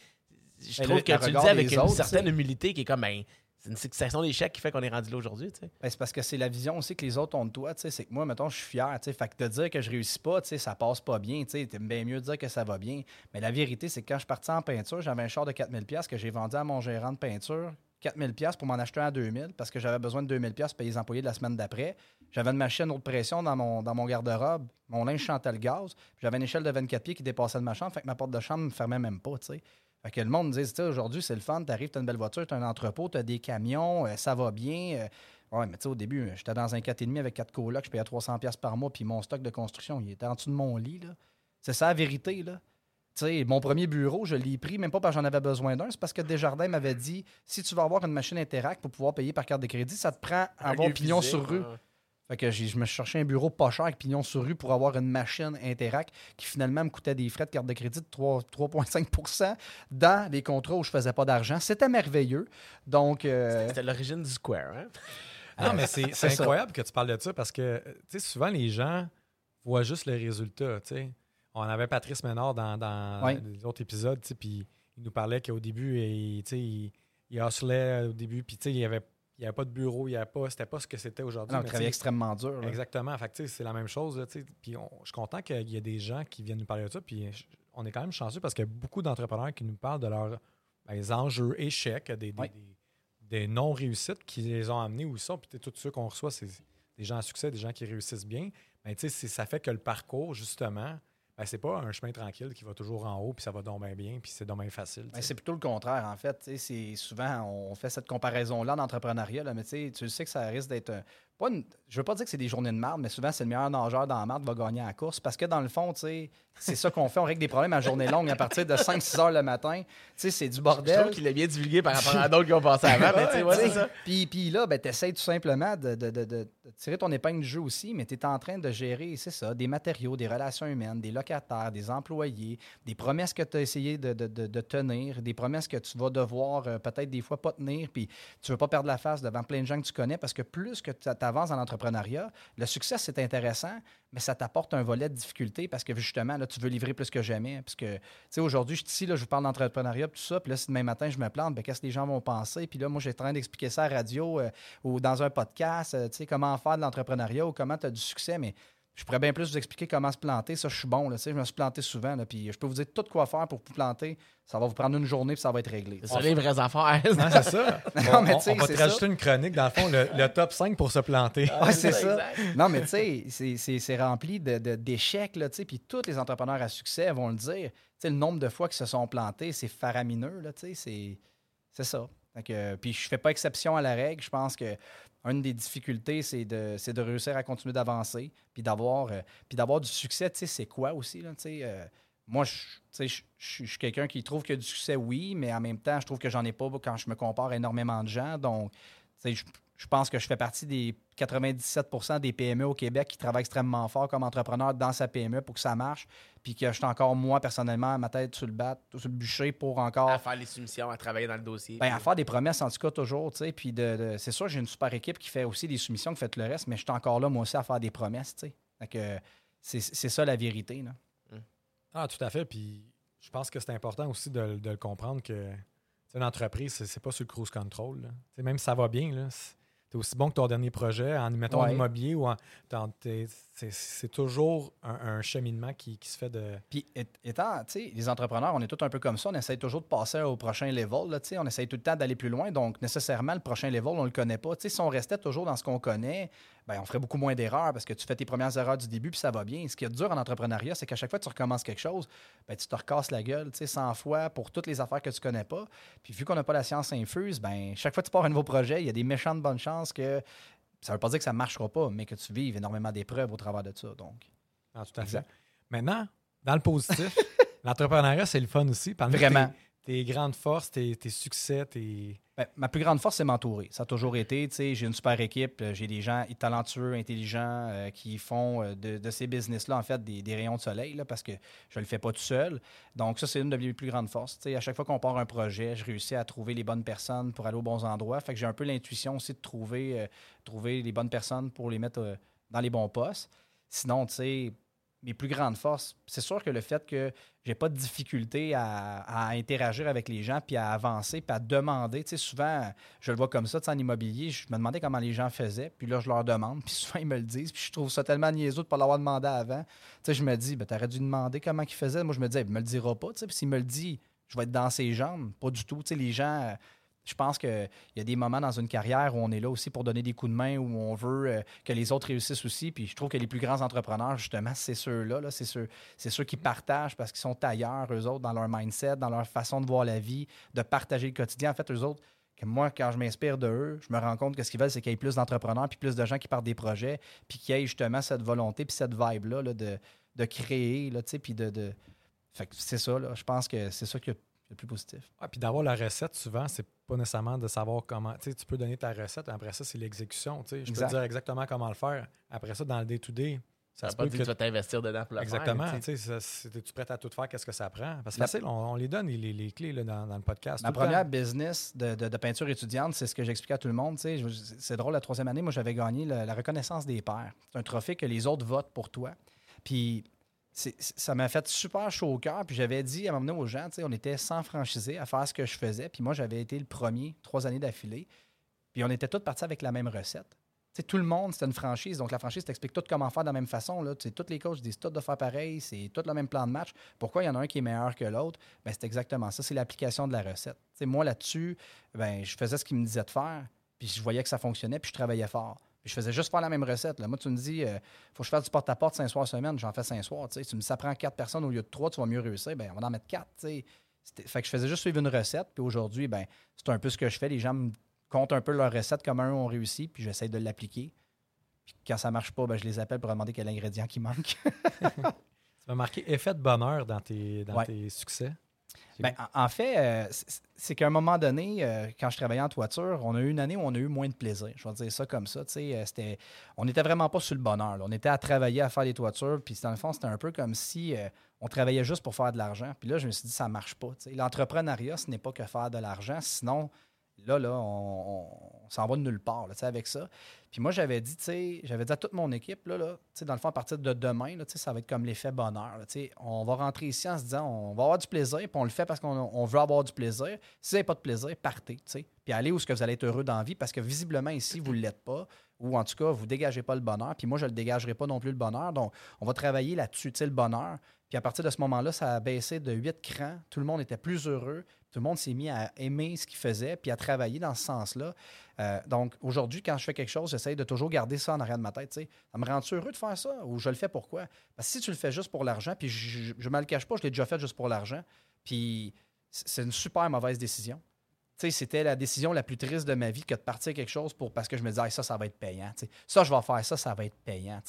je Mais trouve le- que le tu le dis avec une autres, certaine humilité qui est comme ben, c'est une succession d'échecs qui fait qu'on est rendu là aujourd'hui. tu sais. Ben, c'est parce que c'est la vision aussi que les autres ont de toi. tu sais. C'est que moi, mettons, je suis fier. tu sais. Fait que de dire que je réussis pas, tu sais, ça passe pas bien. tu bien mieux dire que ça va bien. Mais la vérité, c'est que quand je suis parti en peinture, j'avais un char de 4000$ que j'ai vendu à mon gérant de peinture. 4000$ pour m'en acheter un à 2000$ parce que j'avais besoin de 2000$ pour payer les employés de la semaine d'après. J'avais une machine haute pression dans mon, dans mon garde-robe. Mon linge chantait le gaz. J'avais une échelle de 24 pieds qui dépassait de ma chambre. Fait que ma porte de chambre ne me fermait même pas. tu sais. Fait que le monde me sais, aujourd'hui, c'est le fun. Tu arrives, tu as une belle voiture, tu as un entrepôt, tu as des camions, euh, ça va bien. euh, Ouais, mais tu sais, au début, euh, j'étais dans un 4,5 avec 4 colocs, je payais 300$ piastres par mois, puis mon stock de construction, il était en dessous de mon lit. C'est ça la vérité. là. Tu sais, mon premier bureau, je l'ai pris, même pas parce que j'en avais besoin d'un, c'est parce que Desjardins m'avait dit si tu veux avoir une machine Interact pour pouvoir payer par carte de crédit, ça te prend Un avoir pignon sur rue. Fait que je me suis cherché un bureau pas cher avec pignon sur rue pour avoir une machine Interact qui finalement me coûtait des frais de carte de crédit de 3 3,5% dans les contrats où je faisais pas d'argent. C'était merveilleux. Donc, euh, C'était l'origine du Square. Hein? Non, mais c'est ça. incroyable que tu parles de ça parce que, tu sais, souvent les gens voient juste le résultat, tu sais. On avait Patrice Ménard dans, dans Ouais. les autres épisodes, puis il nous parlait qu'au début, il, il, il hustlait au début, puis il n'y avait, il y avait pas de bureau, il y avait pas, c'était pas ce que c'était aujourd'hui. non, mais on tu travaillait sais, extrêmement dur. là. Exactement. Fait que, c'est la même chose. Puis je suis content qu'il y ait des gens qui viennent nous parler de ça. Puis on est quand même chanceux parce qu'il y a beaucoup d'entrepreneurs qui nous parlent de leurs ben, enjeux, échecs, des, des, Oui. des- des non-réussites qui les ont amenés où ils sont. Puis tous ceux qu'on reçoit, c'est des gens à succès, des gens qui réussissent bien. C'est- ça fait que le parcours, justement, ben, c'est pas un chemin tranquille qui va toujours en haut, puis ça va donc bien bien, puis c'est donc bien facile. Ben, c'est plutôt le contraire, en fait. C'est souvent, on fait cette comparaison-là en entrepreneuriat, là, mais tu sais, tu sais que ça risque d'être. un- Pas une- je veux pas dire que c'est des journées de marde, mais souvent, c'est le meilleur nageur dans la marde qui va gagner la course. Parce que dans le fond, c'est ça qu'on fait. On règle des problèmes à journée longue à partir de 5-6 heures le matin. C'est du Je bordel. trouve qu'il est bien divulgué par rapport à d'autres qui ont passé avant. mais ouais, ça. Puis, puis là, ben, tu essaies tout simplement de, de- de- tirer ton épingle du jeu aussi, mais tu es en train de gérer, c'est ça, des matériaux, des relations humaines, des locataires, des employés, des promesses que tu as essayé de, de- de- de tenir, des promesses que tu vas devoir euh, peut-être des fois pas tenir, puis tu veux pas perdre la face devant plein de gens que tu connais, parce que plus que tu avances dans l'entrepreneuriat, le succès, c'est intéressant, mais ça t'apporte un volet de difficulté parce que justement, là, tu veux livrer plus que jamais. Parce que, tu sais, aujourd'hui, je suis ici, là, je vous parle d'entrepreneuriat, tout ça, puis là, si demain matin, je me plante, ben, qu'est-ce que les gens vont penser? Puis là, moi, j'ai en train d'expliquer ça à radio euh, ou dans un podcast, euh, tu sais, comment faire de l'entrepreneuriat ou comment tu as du succès, mais je pourrais bien plus vous expliquer comment se planter. Ça, je suis bon, là, tu sais, je me suis planté souvent, là, puis je peux vous dire tout quoi faire pour vous planter. Ça va vous prendre une journée, puis ça va être réglé. C'est les vraies affaires. Non, c'est ça. Non, on, mais on- tu sais, on va c'est te ça. rajouter une chronique, dans le fond, le, le top 5 pour se planter. Ouais, c'est ça. exact. Non, mais tu sais, c'est- c'est c'est rempli de- de- d'échecs, sais, puis tous les entrepreneurs à succès vont le dire. Tu sais, le nombre de fois qu'ils se sont plantés, c'est faramineux, là, tu sais, c'est- c'est ça. Que, puis je fais pas exception à la règle. Je pense que une des difficultés, c'est de, de réussir à continuer d'avancer, puis d'avoir euh, puis d'avoir du succès, tu sais, c'est quoi aussi, là, tu sais. euh, moi, je, suis quelqu'un qui trouve que du succès, oui, mais en même temps, je trouve que j'en ai pas quand je me compare énormément de gens. Donc, je, je pense que je fais partie des 97% des PME au Québec qui travaillent extrêmement fort comme entrepreneur dans sa PME pour que ça marche. Puis que je suis encore, moi, personnellement, ma tête sur le bat, sur le bûcher pour encore. À faire les soumissions, à travailler dans le dossier. Ben, à faire des promesses, en tout cas, toujours. tu sais. Puis de, de- c'est sûr, j'ai une super équipe qui fait aussi des soumissions, qui fait le reste, mais je suis encore là, moi aussi, à faire des promesses. tu sais. Fait que c'est, c'est ça la vérité. Là. Ah, tout à fait. Puis je pense que c'est important aussi de, de le comprendre que une entreprise, c'est, pas sur le cruise control. là. Tu sais, Même si ça va bien, là, c'est, t'es aussi bon que ton dernier projet, en mettons en immobilier ou en. c'est, toujours un, un cheminement qui, qui se fait de. Puis étant, tu sais, les entrepreneurs, on est tous un peu comme ça. On essaye toujours de passer au prochain level. Là, tu sais. on essaye tout le temps d'aller plus loin. Donc, nécessairement, le prochain level, on le connaît pas. Tu sais, si on restait toujours dans ce qu'on connaît, ben, on ferait beaucoup moins d'erreurs parce que tu fais tes premières erreurs du début puis ça va bien. Ce qui est dur en entrepreneuriat, c'est qu'à chaque fois que tu recommences quelque chose, ben, tu te recasses la gueule tu sais, 100 fois pour toutes les affaires que tu connais pas. Puis vu qu'on n'a pas la science infuse, ben, chaque fois que tu pars un nouveau projet, il y a des méchantes bonnes chances que ça veut pas dire que ça marchera pas, mais que tu vives énormément d'épreuves au travers de ça. Donc, Ah, tout à fait. Maintenant, dans le positif, l'entrepreneuriat, c'est le fun aussi. Vraiment. Tes, grandes forces, tes, succès, tes. Ben, ma plus grande force, c'est m'entourer. Ça a toujours été. J'ai une super équipe. euh, J'ai des gens talentueux, intelligents euh, qui font euh, de, ces business-là, en fait, des, rayons de soleil, parce que je ne le fais pas tout seul. Donc, ça, c'est une de mes plus grandes forces. Tu sais, À chaque fois qu'on part un projet, je réussis à trouver les bonnes personnes pour aller aux bons endroits. Fait que j'ai un peu l'intuition aussi de trouver, les bonnes personnes pour les mettre dans les bons postes. Sinon, tu sais, mes plus grandes forces, c'est sûr que le fait que j'ai pas de difficulté à, interagir avec les gens, puis à avancer, puis à demander. Tu sais, souvent, je le vois comme ça, tu sais, en immobilier, je me demandais comment les gens faisaient, puis là, je leur demande, puis souvent, ils me le disent, puis je trouve ça tellement niaiseux de ne pas l'avoir demandé avant. Tu sais, je me dis, ben, t'aurais dû demander comment ils faisaient. Moi, je me disais, il me le dira pas, tu sais, puis s'il me le dit, je vais être dans ses jambes. Pas du tout. Tu sais, les gens, euh, je pense qu'il y a des moments dans une carrière où on est là aussi pour donner des coups de main, où on veut euh, que les autres réussissent aussi. Puis je trouve que les plus grands entrepreneurs, justement, c'est ceux-là. Là, c'est ceux, qui partagent parce qu'ils sont ailleurs, eux autres, dans leur mindset, dans leur façon de voir la vie, de partager le quotidien. En fait, eux autres, que moi, quand je m'inspire de eux, je me rends compte que ce qu'ils veulent, c'est qu'il y ait plus d'entrepreneurs, puis plus de gens qui partent des projets, puis qu'il y ait justement cette volonté, puis cette vibe-là là, de, créer, là, puis de. Fait que c'est ça. Je pense que c'est ça qui est le plus positif. Ah, puis d'avoir la recette, souvent, c'est pas nécessairement de savoir comment. Tu sais, tu peux donner ta recette, après ça, c'est l'exécution. Tu sais, je peux Exact. te dire exactement comment le faire. Après ça, dans le day-to-day, ça Ça se pas peut dit que que tu vas t'investir dedans pour le Exactement. faire. tu sais. tu sais, ça, c'est- Es-tu prêt à tout faire? Qu'est-ce que ça prend? Parce que La- facile, on, on les donne, les, les- clés là, dans, dans le podcast. Ma première temps. business de, de- de peinture étudiante, c'est ce que j'expliquais à tout le monde. tu C'est drôle, la troisième année, moi, j'avais gagné le- la reconnaissance des pairs. C'est un trophée que les autres votent pour toi. Puis ça m'a fait super chaud au cœur. Puis j'avais dit à donné aux gens, on était sans franchisés à faire ce que je faisais. Puis moi, j'avais été le premier trois années d'affilée. Puis on était tous partis avec la même recette. Tout le monde, c'était une franchise. Donc, la franchise t'explique tout comment faire de la même façon. Là. Tous les coachs disent tout de faire pareil. C'est tout le même plan de match. Pourquoi il y en a un qui est meilleur que l'autre? Ben, c'est exactement ça. C'est l'application de la recette. Moi, là-dessus, ben, je faisais ce qu'il me disait de faire. Puis je voyais que ça fonctionnait. Puis je travaillais fort. Je faisais juste faire la même recette. Là. Moi, tu me dis, euh, faut que je fasse du porte-à-porte cinq soirs semaine. J'en fais cinq soirs. tu me dis, ça prend quatre personnes au lieu de trois, tu vas mieux réussir. Ben, on va en mettre quatre. Fait que je faisais juste suivre une recette. Puis aujourd'hui, ben, c'est un peu ce que je fais. Les gens me comptent un peu leur recette, comment eux ont réussi. Puis j'essaie de l'appliquer. Puis quand ça marche pas, ben, je les appelle pour demander quel ingrédient qui manque. Tu m'as marqué effet de bonheur dans tes, dans Ouais. tes succès. Ben, en fait, euh, c'est- qu'à un moment donné, euh, quand je travaillais en toiture, on a eu une année où on a eu moins de plaisir. Je vais dire ça comme ça. euh, c'était- on n'était vraiment pas sur le bonheur. là. On était à travailler, à faire des toitures. Puis dans le fond, c'était un peu comme si on travaillait juste pour faire de l'argent. Puis là, je me suis dit, ça marche pas. L'entrepreneuriat, ce n'est pas que faire de l'argent. Sinon, là, là, on, s'en va de nulle part là, avec ça. Puis moi, j'avais dit, tu sais, j'avais dit à toute mon équipe, là, là, dans le fond, à partir de demain, là, ça va être comme l'effet bonheur. là, on va rentrer ici en se disant, on va avoir du plaisir, puis on le fait parce qu'on on veut avoir du plaisir. Si vous n'avez pas de plaisir, partez, tu sais. Puis allez où est-ce que vous allez être heureux dans la vie, parce que visiblement, ici, vous ne l'êtes pas, ou en tout cas, vous ne dégagez pas le bonheur. Puis moi, je ne le dégagerai pas non plus, le bonheur. Donc, on va travailler là-dessus, le bonheur. Puis à partir de ce moment-là, ça a baissé de 8 crans. Tout le monde était plus heureux. Tout le monde s'est mis à aimer ce qu'il faisait, puis à travailler dans ce sens-là. Euh, donc aujourd'hui, quand je fais quelque chose, j'essaie de toujours garder ça en arrière de ma tête. Ça me rend-tu heureux de faire ça ou je le fais pourquoi? Parce que si tu le fais juste pour l'argent, puis je ne me le cache pas, je l'ai déjà fait juste pour l'argent, puis c'est une super mauvaise décision. C'était la décision la plus triste de ma vie que de partir quelque chose pour parce que je me disais, ça, ça va être payant. Ça, je vais faire ça, ça va être payant.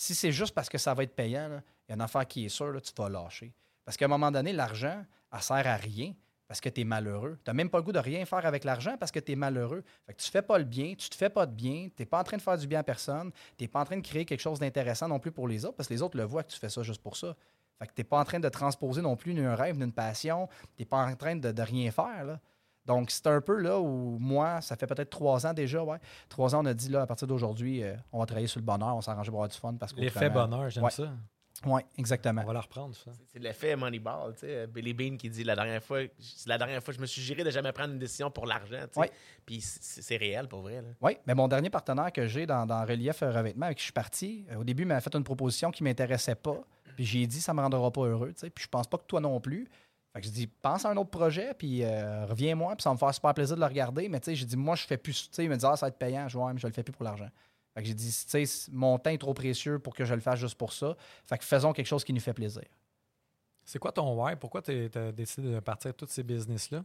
Si c'est juste parce que ça va être payant, il y a une affaire qui est sûre, tu vas lâcher. Parce qu'à un moment donné, l'argent, elle sert à rien. parce que tu es malheureux. Tu n'as même pas le goût de rien faire avec l'argent parce que tu es malheureux. Fait que tu fais pas le bien, tu te fais pas de bien, tu n'es pas en train de faire du bien à personne, tu n'es pas en train de créer quelque chose d'intéressant non plus pour les autres parce que les autres le voient que tu fais ça juste pour ça. Fait que tu n'es pas en train de transposer non plus ni un rêve, ni une passion, tu n'es pas en train de, rien faire. Donc, c'est un peu là où moi, ça fait peut-être trois ans déjà, ouais. Trois ans, on a dit là, à partir d'aujourd'hui, euh, on va travailler sur le bonheur, on s'arrange pour avoir du fun parce que. L'effet bonheur, j'aime Ouais. ça. Oui, exactement. On va la reprendre, ça. C'est- l'effet Moneyball, tu sais. Billy Bean qui dit la dernière fois, c'est la dernière fois que je me suis juré de jamais prendre une décision pour l'argent, tu sais. Ouais. Puis c'est réel pour vrai. Là. Oui, mais mon dernier partenaire que j'ai dans, dans Relief euh, Revêtement avec qui je suis parti, euh, au début, il m'a fait une proposition qui ne m'intéressait pas. Puis j'ai dit, ça ne me rendra pas heureux. tu sais. Puis je pense pas que toi non plus. Fait que j'ai dit, pense à un autre projet, puis euh, reviens-moi, puis ça va me faire super plaisir de le regarder. Mais tu sais, j'ai dit, moi, je fais plus. Tu sais, il me dit, ah, ça va être payant. Je dis, ouais, mais je le fais plus pour l'argent. Fait que j'ai dit, tu sais, mon temps est trop précieux pour que je le fasse juste pour ça. Fait que faisons quelque chose qui nous fait plaisir. C'est quoi ton why? Pourquoi tu as décidé de partir de tous ces business-là?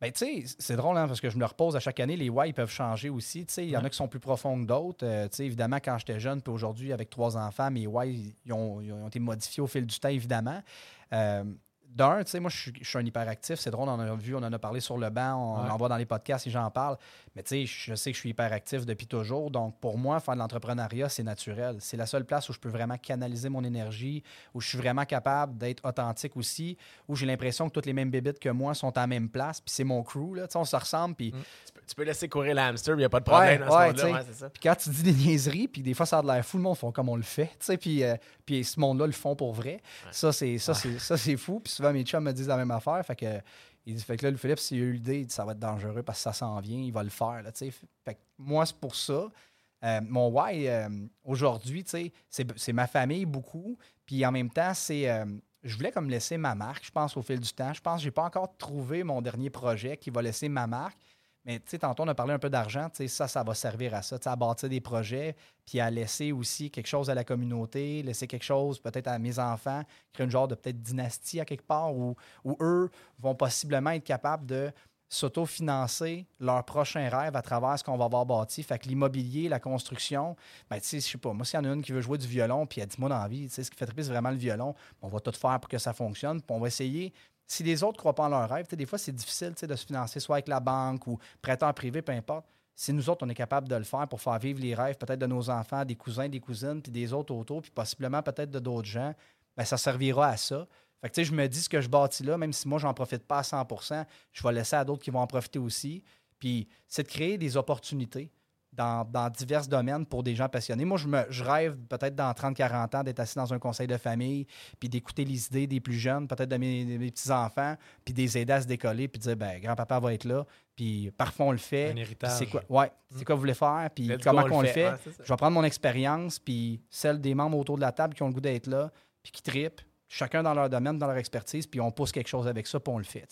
Ben, tu sais, c'est drôle, hein, parce que je me le repose à chaque année. Les why ils peuvent changer aussi. Tu sais, il y en a qui sont plus profonds que d'autres. Euh, tu sais, évidemment, quand j'étais jeune, puis aujourd'hui, avec trois enfants, mes why ils ont, ils ont été modifiés au fil du temps, évidemment. Euh, D'un, tu sais, moi, je suis, un hyperactif. C'est drôle, on en a vu, on en a parlé sur le banc, on Ouais. en voit dans les podcasts et j'en parle. Mais tu sais, je sais que je suis hyperactif depuis toujours. Donc, pour moi, faire de l'entrepreneuriat, c'est naturel. C'est la seule place où je peux vraiment canaliser mon énergie, où je suis vraiment capable d'être authentique aussi, où j'ai l'impression que toutes les mêmes bébites que moi sont à la même place. Puis c'est mon crew, là. Tu sais, on se ressemble. Puis peux, tu peux laisser courir l'hamster, il n'y a pas de problème Ouais, dans ce monde-là. ouais, puis quand tu dis des niaiseries, puis des fois ça a de l'air fou, le monde font comme on le fait, tu sais, puis, euh, puis ce monde-là le font pour vrai. Ça, c'est ça, fou. Puis souvent, mes chums me disent la même affaire. Fait que, il dit, fait que là, le Philippe, s'il a eu l'idée, il dit, ça va être dangereux parce que ça s'en vient, il va le faire, là. Fait que moi, c'est pour ça. Euh, mon why, euh, aujourd'hui, c'est ma famille beaucoup. Puis en même temps, c'est... euh, je voulais comme laisser ma marque, je pense, au fil du temps. Je pense que je n'ai pas encore trouvé mon dernier projet qui va laisser ma marque. Mais tu sais, tantôt, on a parlé un peu d'argent. Tu sais, ça, ça va servir à ça, tu à bâtir des projets, puis à laisser aussi quelque chose à la communauté, laisser quelque chose peut-être à mes enfants, créer une genre de peut-être dynastie à quelque part où, où eux vont possiblement être capables de s'autofinancer leur prochain rêve à travers ce qu'on va avoir bâti. Fait que l'immobilier, la construction, ben, tu sais, je sais pas, moi, s'il y en a une qui veut jouer du violon, puis elle dit, moi, dans tu sais, ce qui fait triper, c'est vraiment le violon, on va tout faire pour que ça fonctionne, puis on va essayer si les autres croient pas en leur rêve, tu sais, des fois, c'est difficile de se financer soit avec la banque ou prêteur privé, peu importe. Si nous autres, on est capable de le faire pour faire vivre les rêves peut-être de nos enfants, des cousins, des cousines, puis des autres autour, puis possiblement peut-être de d'autres gens, ben, ça servira à ça. Fait que, je me dis ce que je bâtis là, même si moi, j'en profite pas à 100% je vais laisser à d'autres qui vont en profiter aussi. Puis, c'est de créer des opportunités dans, dans divers domaines pour des gens passionnés. Moi, je, me, je rêve peut-être dans 30-40 ans d'être assis dans un conseil de famille, puis d'écouter les idées des plus jeunes, peut-être de mes, petits-enfants, puis de les aider à se décoller, puis de dire, ben grand-papa va être là, puis parfois on le fait. Un Puis héritage. C'est quoi, ouais, c'est quoi vous voulez faire, puis comment qu'on le fait. Ouais. Je vais prendre mon expérience, puis celle des membres autour de la table qui ont le goût d'être là, puis qui tripent, chacun dans leur domaine, dans leur expertise, puis on pousse quelque chose avec ça, puis on le fait.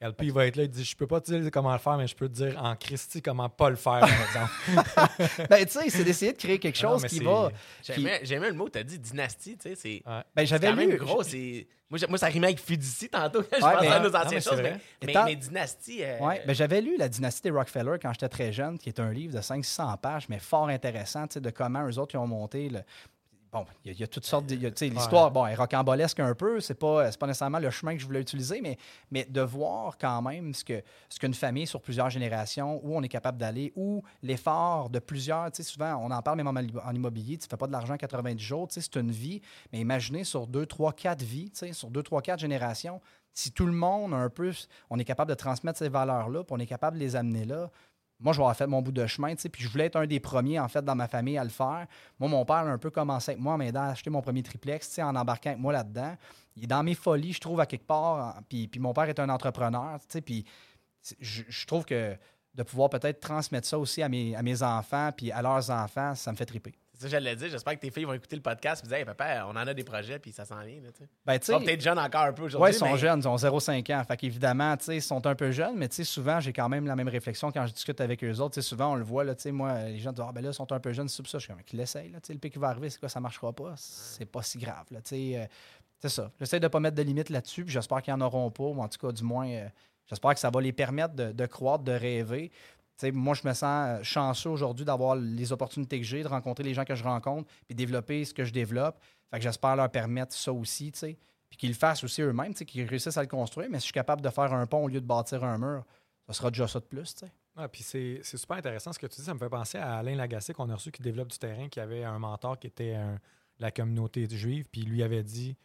LP il va être là, il dit Je peux pas te dire comment le faire, mais je peux te dire en Christie comment pas le faire, par exemple. ben, tu sais, c'est d'essayer de créer quelque non, chose qui va. J'aimais j'aimais le mot, tu as dit dynastie, tu sais, c'est. Ouais. Ben, j'avais quand même lu. gros, c'est. Moi, moi, ça rimait avec fiducie tantôt quand je Ouais, pensais mais- à nos non, anciennes mais c'est choses. Mais, mais dynastie. euh, Ouais, ben, j'avais lu La dynastie des Rockefeller quand j'étais très jeune, qui est un livre de 500 pages, mais fort intéressant, tu sais, de comment eux autres ils ont monté. le- Bon, il y, a- y a toutes sortes. de- a, L'histoire, bon, elle est rocambolesque un peu, c'est pas, pas nécessairement le chemin que je voulais utiliser, mais, mais de voir quand même ce que ce qu'une famille sur plusieurs générations, où on est capable d'aller, où l'effort de plusieurs, tu sais, souvent, on en parle même en, en immobilier, tu fais pas de l'argent en 90 jours, tu sais, c'est une vie, mais imaginez sur 2, 3, 4 vies, tu sais, sur 2, 3, 4 générations, si tout le monde, un peu, on est capable de transmettre ces valeurs-là, puis on est capable de les amener là, moi, je vais avoir fait mon bout de chemin, tu sais, puis je voulais être un des premiers, en fait, dans ma famille à le faire. Moi, mon père a un peu commencé avec moi en m'aidant à acheter mon premier triplex, tu sais, en embarquant avec moi là-dedans. Il est dans mes folies, je trouve, à quelque part. en- Puis, puis mon père est un entrepreneur, tu sais, puis je trouve que de pouvoir peut-être transmettre ça aussi à mes, à mes enfants, puis à leurs enfants, ça me fait triper. Ça, j'allais dire. J'espère que tes filles vont écouter le podcast et dire, hey, papa, on en a des projets, puis ça s'en vient. Là. Ben, Ils sont peut-être jeunes encore un peu aujourd'hui. Oui, ils sont mais- jeunes, ils ont 0,5 ans. Fait qu'évidemment, ils sont un peu jeunes, mais souvent, j'ai quand même la même réflexion quand je discute avec eux autres. Souvent, on le voit, là, moi, les gens disent, ah, ben là, ils sont un peu jeunes, c'est ça. Je suis comme, qu'ils l'essayent, le pic qui va arriver, c'est quoi, ça marchera pas? C'est pas si grave, là, euh, c'est ça. J'essaie de pas mettre de limites là-dessus, puis j'espère qu'ils en auront pas, ou en tout cas, du moins, euh, j'espère que ça va les permettre de, de croître, de rêver. Moi, je me sens euh, chanceux aujourd'hui d'avoir les opportunités que j'ai, de rencontrer les gens que je rencontre, puis développer ce que je développe. Fait que j'espère leur permettre ça aussi, puis qu'ils le fassent aussi eux-mêmes, qu'ils réussissent à le construire. Mais si je suis capable de faire un pont au lieu de bâtir un mur, ça sera déjà ça de plus. Ah, puis c'est super intéressant ce que tu dis. Ça me fait penser à Alain Lagacé qu'on a reçu qui développe du terrain, qui avait un mentor qui était la communauté juive, puis lui avait dit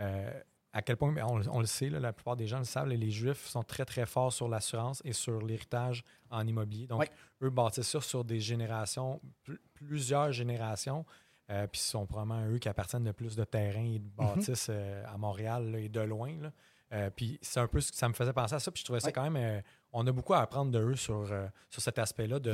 euh, à quel point, on, on le sait, là, la plupart des gens le savent, les Juifs sont très très forts sur l'assurance et sur l'héritage en immobilier. Donc, eux bâtissent ça sur des générations, pl- plusieurs générations. euh, puis ce sont probablement eux qui appartiennent le plus de terrain et de bâtisses euh, à Montréal là, et de loin. là. Euh, puis c'est un peu ce que ça me faisait penser à ça. Puis je trouvais ça Ouais. quand même. euh, on a beaucoup à apprendre de eux sur, euh, sur cet aspect-là, de,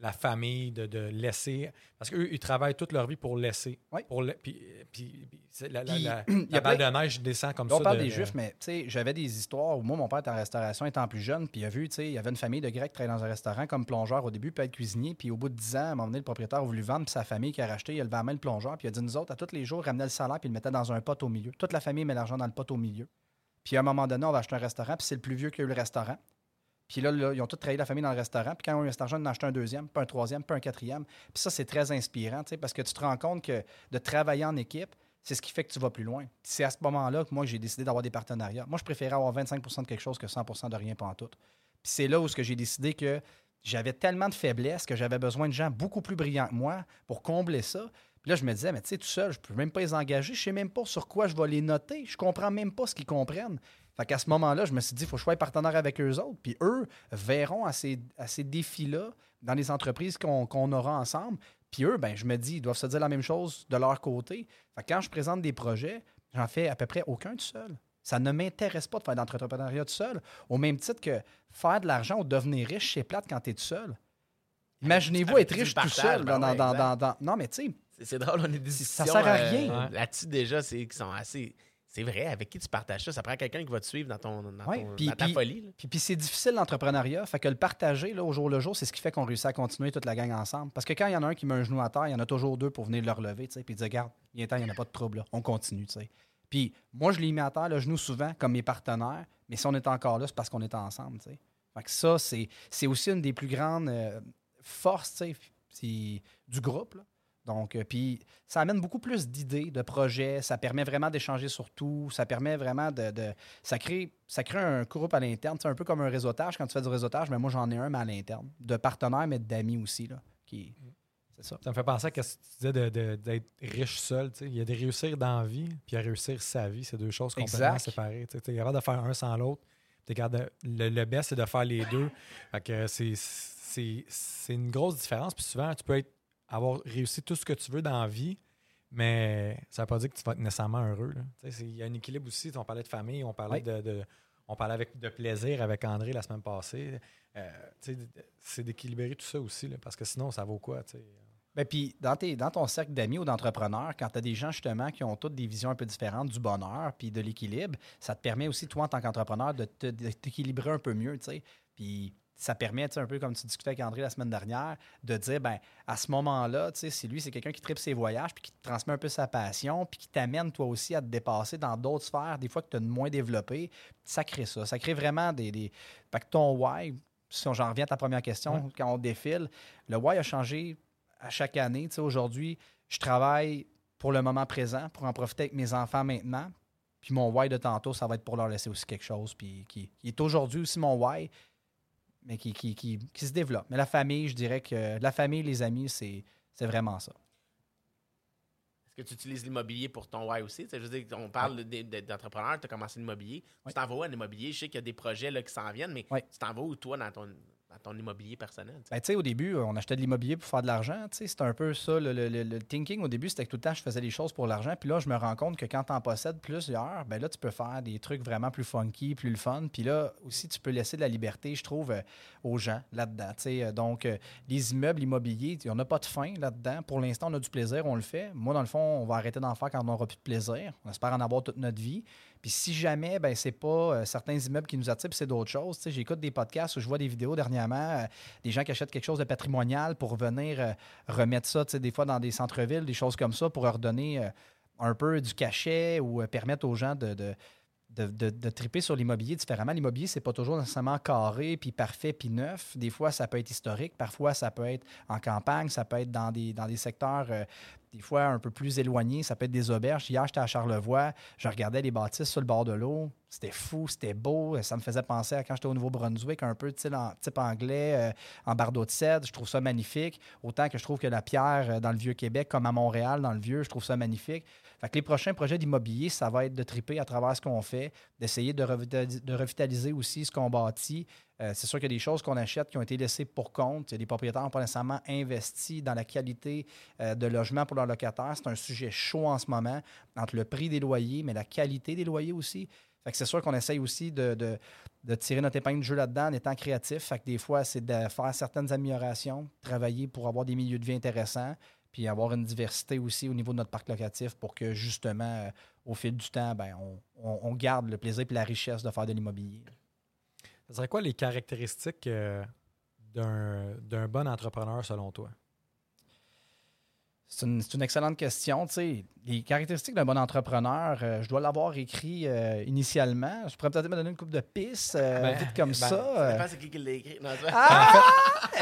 la famille, de, de laisser. Parce qu'eux, ils travaillent toute leur vie pour laisser. Pour puis, puis- c'est la, la- Puis, la- balle de neige descend comme ça. on parle de- des de- Juifs, mais tu sais, j'avais des histoires où moi, mon père était en restauration étant plus jeune, puis il a vu, tu sais, il y avait une famille de Grecs qui travaillait dans un restaurant comme plongeur au début, puis être cuisinier, puis au bout de 10 ans, à un moment donné, le propriétaire a voulu vendre, puis sa famille qui a racheté, il a levé la main le plongeur, puis il a dit, nous autres, à tous les jours, ramenait le salaire, puis il le mettait dans un pot au milieu. Toute la famille met l'argent dans le pot au milieu. Puis à un moment donné, on va acheter un restaurant, puis c'est le plus vieux qui a eu le restaurant. Puis là, ils ont tous travaillé la famille dans le restaurant. Puis quand ils ont eu cet argent, en ont acheté un deuxième, puis un troisième, puis un quatrième. Puis ça, c'est très inspirant, parce que tu te rends compte que de travailler en équipe, c'est ce qui fait que tu vas plus loin. C'est à ce moment-là que moi, j'ai décidé d'avoir des partenariats. Moi, je préférais avoir 25% de quelque chose que 100% de rien pantoute. Puis c'est là où j'ai décidé que j'avais tellement de faiblesses que j'avais besoin de gens beaucoup plus brillants que moi pour combler ça. Puis là, je me disais, mais tu sais, tout seul, je peux même pas les engager. Je sais même pas sur quoi je vais les noter. Je comprends même pas ce qu'ils comprennent. Fait qu'à ce moment-là, je me suis dit, il faut que je sois partenaire avec eux autres. Puis eux verront à ces, à ces défis-là dans les entreprises qu'on aura ensemble. Puis eux, ben, je me dis, ils doivent se dire la même chose de leur côté. Fait que quand je présente des projets, j'en fais à peu près aucun tout seul. Ça ne m'intéresse pas de faire d'entrepreneuriat tout seul. Au même titre que faire de l'argent ou devenir riche, c'est plate quand tu es tout seul. Imaginez-vous être riche tout seul. ben dans- Non, mais tu sais, C'est- C'est drôle, on a des Ça sert à euh, rien. là-dessus déjà, c'est qui sont assez. C'est vrai, avec qui tu partages ça? Ça prend quelqu'un qui va te suivre dans, ton, dans, Ouais, ton- puis- dans ta puis- folie. Puis, puis c'est difficile l'entrepreneuriat. Fait que le partager là, au jour le jour, c'est ce qui fait qu'on réussit à continuer toute la gang ensemble. Parce que quand il y en a un qui met un genou à terre, il y en a toujours deux pour venir le relever, tu sais, puis dire, regarde, il y a un temps, il n'y en a pas de trouble, là. on continue. tu sais. Puis moi, je l'ai mis à terre, le genou souvent, comme mes partenaires, mais si on est encore là, c'est parce qu'on est ensemble. tu sais. Fait que ça, c'est, c'est aussi une des plus grandes euh, forces tu sais, c'est du groupe. là. Donc, euh, puis ça amène beaucoup plus d'idées, de projets. Ça permet vraiment d'échanger sur tout. Ça permet vraiment de. de- ça, crée, ça crée un groupe à l'interne. C'est un peu comme un réseautage. Quand tu fais du réseautage, mais moi, j'en ai un, mais à l'interne. De partenaires, mais d'amis aussi. Là, qui, c'est ça. Ça me fait penser à ce que tu disais de- de- d'être riche seul. tu sais. Il y a de réussir dans la vie, puis a réussir sa vie. C'est deux choses complètement séparées. Tu es capable de faire un sans l'autre. Le, le best, c'est de faire les deux. Fait que c'est- c'est c'est une grosse différence. Puis souvent, tu peux être, avoir réussi tout ce que tu veux dans la vie, mais ça ne veut pas dire que tu vas être nécessairement heureux. Il y a un équilibre aussi. On parlait de famille, on parlait Oui. de, de- On parlait avec, de plaisir avec André la semaine passée. Euh, c'est d'équilibrer tout ça aussi, là, parce que sinon, ça vaut quoi? Ben, puis dans, tes- dans ton cercle d'amis ou d'entrepreneurs, quand tu as des gens justement qui ont toutes des visions un peu différentes du bonheur puis de l'équilibre, ça te permet aussi, toi, en tant qu'entrepreneur, de t'équilibrer un peu mieux, tu sais. Puis ça permet, tu sais, un peu comme tu discutais avec André la semaine dernière, de dire, ben à ce moment-là, tu sais, si lui, c'est quelqu'un qui tripe ses voyages puis qui te transmet un peu sa passion puis qui t'amène, toi aussi, à te dépasser dans d'autres sphères, des fois que tu as moins développé, ça crée ça. Ça crée vraiment des... des... Fait que ton why, si j'en reviens à ta première question, Ouais. quand on défile, le why a changé à chaque année. Tu sais, aujourd'hui, je travaille pour le moment présent, pour en profiter avec mes enfants maintenant. Puis mon why de tantôt, ça va être pour leur laisser aussi quelque chose. Puis qui, qui est aujourd'hui aussi mon why, mais qui, qui, qui, qui se développe. Mais la famille, je dirais que la famille, les amis, c'est, c'est vraiment ça. Est-ce que tu utilises l'immobilier pour ton why aussi? Tu sais, je veux dire, on parle de- de- d'entrepreneur, tu as commencé l'immobilier. Tu t'en vas où en immobilier? Je sais qu'il y a des projets là, qui s'en viennent, mais tu t'en vas où, toi, dans ton, ton immobilier personnel? Ben, au début, on achetait de l'immobilier pour faire de l'argent. C'était un peu ça. Le, thinking au début, c'était que tout le temps, je faisais des choses pour l'argent. Puis là, je me rends compte que quand tu en possèdes plusieurs, ben là, tu peux faire des trucs vraiment plus funky, plus le fun. Puis là, aussi, tu peux laisser de la liberté, je trouve, euh, aux gens là-dedans. Euh, Donc, euh, les immeubles immobiliers, on n'a pas de fin là-dedans. Pour l'instant, on a du plaisir, on le fait. Moi, dans le fond, on va arrêter d'en faire quand on n'aura plus de plaisir. On espère en avoir toute notre vie. Puis si jamais, ben c'est pas euh, certains immeubles qui nous attirent, c'est d'autres choses. J'écoute des podcasts où je vois des vidéos dernièrement, euh, des gens qui achètent quelque chose de patrimonial pour venir euh, remettre ça, des fois dans des centres-villes, des choses comme ça, pour leur donner un peu du cachet ou permettre aux gens de, de, de, de- triper sur l'immobilier différemment. L'immobilier, c'est pas toujours nécessairement carré, puis parfait, puis neuf. Des fois, ça peut être historique. Parfois, ça peut être en campagne. Ça peut être dans des, dans des secteurs des fois un peu plus éloignées. Ça peut être des auberges. Hier, j'étais à Charlevoix, je regardais les bâtisses sur le bord de l'eau. C'était fou, c'était beau. Ça me faisait penser à quand j'étais au Nouveau-Brunswick, un peu type anglais, euh, en bardeau de cèdre. Je trouve ça magnifique. Autant que je trouve que la pierre euh, dans le Vieux-Québec, comme à Montréal, dans le Vieux, je trouve ça magnifique. Fait que les prochains projets d'immobilier, ça va être de triper à travers ce qu'on fait, d'essayer de, revitaliser, aussi ce qu'on bâtit. Euh, c'est sûr qu'il y a des choses qu'on achète qui ont été laissées pour compte. Des propriétaires n'ont pas nécessairement investi dans la qualité euh, de logement pour leurs locataires. C'est un sujet chaud en ce moment, entre le prix des loyers, mais la qualité des loyers aussi. Fait que c'est sûr qu'on essaye aussi de, tirer notre épingle de jeu là-dedans en étant créatif. Fait que des fois, c'est de faire certaines améliorations, travailler pour avoir des milieux de vie intéressants puis avoir une diversité aussi au niveau de notre parc locatif pour que justement, euh, au fil du temps, ben, on, garde le plaisir et la richesse de faire de l'immobilier. Ce serait quoi les caractéristiques euh, d'un bon entrepreneur selon toi? C'est une, excellente question. les caractéristiques d'un bon entrepreneur, euh, je dois l'avoir écrit euh, initialement. Je pourrais peut-être me donner une coupe de piste euh, ben, vite comme ben, ça. c'est qui qui l'a écrit. Ah!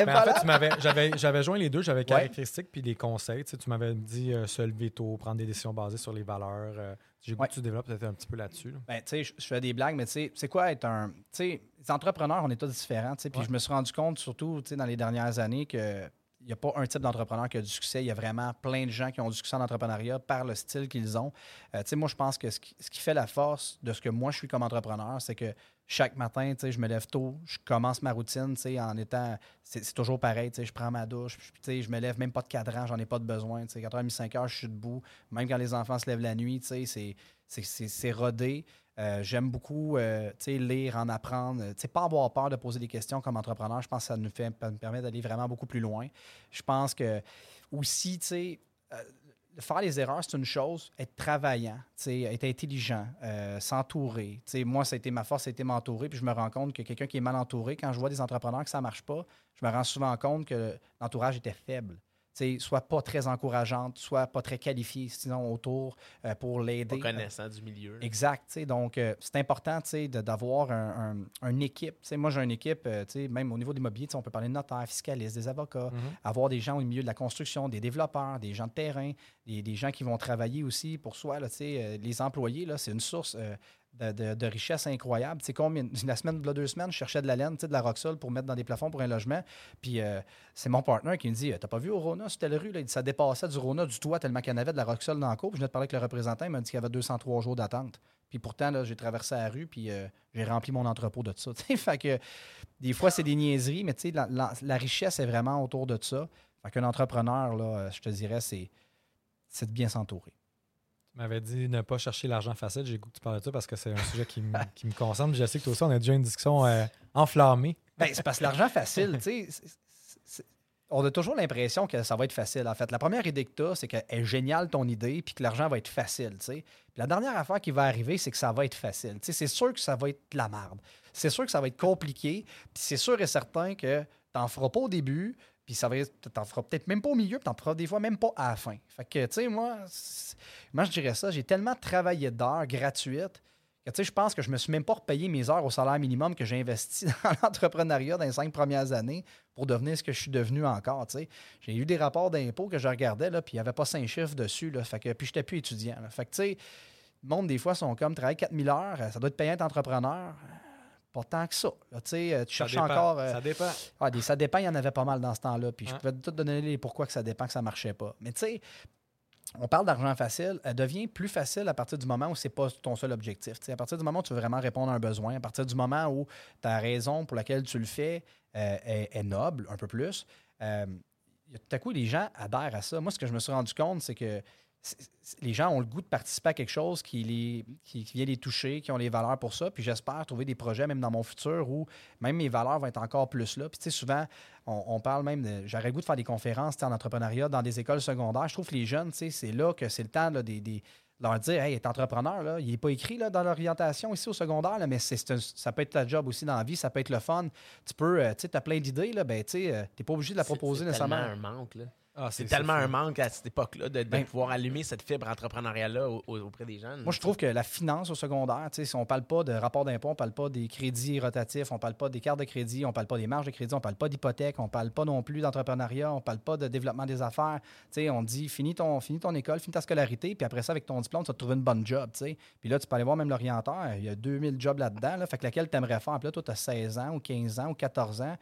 Ben, en fait, j'avais joint les deux. J'avais caractéristiques puis des conseils. Tu, m'avais dit se lever tôt, prendre des décisions basées sur les valeurs. J'ai goût que tu développes peut-être un petit peu là-dessus. je, fais des blagues, mais c'est quoi être un. les entrepreneurs, on est tous différents. Puis je me suis rendu compte, surtout dans les dernières années, que n'y a pas un type d'entrepreneur qui a du succès. Il y a vraiment plein de gens qui ont du succès en entrepreneuriat par le style qu'ils ont. Euh, moi, je pense que ce qui, fait la force de ce que moi, je suis comme entrepreneur, c'est que chaque matin, je me lève tôt, je commence ma routine en étant. C'est toujours pareil. Je prends ma douche, je me lève même pas de cadran, j'en ai pas de besoin. 4h30, 5h, je suis debout. Même quand les enfants se lèvent la nuit, c'est rodé. Euh, j'aime beaucoup euh, lire, en apprendre. pas avoir peur de poser des questions comme entrepreneur. Je pense que ça nous, fait, permet d'aller vraiment beaucoup plus loin. Je pense que aussi, euh, faire les erreurs, c'est une chose. Être travaillant, être intelligent, s'entourer. Moi, ça a été ma force, ça a été m'entourer. Puis je me rends compte que quelqu'un qui est mal entouré, quand je vois des entrepreneurs que ça ne marche pas, je me rends souvent compte que l'entourage était faible soit pas très encourageante, soit pas très qualifiée, sinon autour euh, pour l'aider. Pas connaissant du milieu. Exact. Donc, euh, c'est important d'avoir un, une équipe. moi, j'ai une équipe, euh, même au niveau des mobiliers, on peut parler de notaires, fiscalistes, des avocats, mm-hmm. avoir des gens au milieu de la construction, des développeurs, des gens de terrain, des, gens qui vont travailler aussi pour soi. Là, les employés, c'est une source de, richesse incroyable. C'est combien la semaine, de deux semaines, je cherchais de la laine, de la Roxol pour mettre dans des plafonds pour un logement. Puis euh, c'est mon partenaire qui me dit T'as pas vu au Rona sur telle rue là? Ça dépassait du Rona du toit tellement qu'il avait de la Roxol dans le cours. Puis je venais de parler avec le représentant, il m'a dit qu'il y avait 203 jours d'attente. Puis pourtant, j'ai traversé la rue, puis euh, j'ai rempli mon entrepôt de ça. fait que des fois, c'est des niaiseries, mais la, la, richesse est vraiment autour de ça. Fait qu'un entrepreneur, là, je te dirais, c'est de bien s'entourer m'avais dit ne pas chercher l'argent facile. J'ai goûté de parler de ça parce que c'est un sujet qui, me concerne. Je sais que toi aussi, on a déjà une discussion euh, enflammée. Ben, c'est parce que l'argent facile, tu sais, on a toujours l'impression que ça va être facile. En fait, la première idée que tu as, c'est qu'elle est géniale ton idée, puis que l'argent va être facile. Puis la dernière affaire qui va arriver, c'est que ça va être facile. C'est sûr que ça va être de la merde. C'est sûr que ça va être compliqué, puis c'est sûr et certain que tu n'en feras pas au début, puis ça va t'en feras peut-être même pas au milieu, puis t'en feras des fois même pas à la fin. Fait que, tu sais, moi, moi, je dirais ça, j'ai tellement travaillé d'heures gratuites que, tu sais, je pense que je me suis même pas repayé mes heures au salaire minimum que j'ai investi dans l'entrepreneuriat dans les cinq premières années pour devenir ce que je suis devenu encore, tu sais. J'ai eu des rapports d'impôts que je regardais, là, puis il n'y avait pas cinq chiffres dessus, là. Fait que, puis j'étais plus étudiant, Fait que, tu sais, le monde, des fois, sont comme, travailler 4000 heures, ça doit être payant être entrepreneur pas tant que ça. Euh, tu cherches encore. Euh, ça dépend. Ah, des, ça dépend, il y en avait pas mal dans ce temps-là. Puis je pouvais te donner les pourquoi que ça dépend que ça marchait pas. Mais tu sais, on parle d'argent facile, elle devient plus facile à partir du moment où c'est pas ton seul objectif. à partir du moment où tu veux vraiment répondre à un besoin, à partir du moment où ta raison pour laquelle tu le fais euh, est, noble, un peu plus, tout à coup, les gens adhèrent à ça. Moi, ce que je me suis rendu compte, c'est que les gens ont le goût de participer à quelque chose qui, les, qui, vient les toucher, qui ont les valeurs pour ça. Puis j'espère trouver des projets, même dans mon futur, où même mes valeurs vont être encore plus là. Puis tu sais, souvent, on, parle même de. J'aurais le goût de faire des conférences en entrepreneuriat dans des écoles secondaires. Je trouve que les jeunes, tu sais, c'est là que c'est le temps des, des leur dire Hey, est entrepreneur, là, il n'est pas écrit là, dans l'orientation ici au secondaire, là, mais c'est, ça peut être ta job aussi dans la vie, ça peut être le fun. Tu peux, euh, tu sais, as plein d'idées, là, ben, tu n'es pas obligé de la proposer c'est nécessairement. un manque, là. Ah, C'est tellement un manque à cette époque-là de, de Ben- pouvoir allumer cette fibre entrepreneuriale-là au- au- auprès des jeunes. Moi, je trouve que la finance au secondaire, tu sais, si on parle pas de rapport d'impôt, on parle pas des crédits rotatifs, on parle pas des cartes de crédit, on parle pas des marges de crédit, on parle pas d'hypothèque, on parle pas non plus d'entrepreneuriat, on parle pas de développement des affaires. Tu sais, on dit finis ton, finis ton école, finis ta scolarité, puis après ça, avec ton diplôme, tu vas te trouver une bonne job. tu sais. Puis là, tu peux aller voir même l'orienteur, il y a 2000 jobs là-dedans, là, fait que laquelle tu aimerais faire? Puis là, toi, tu as 16 ans ou 15 ans ou 14 ans.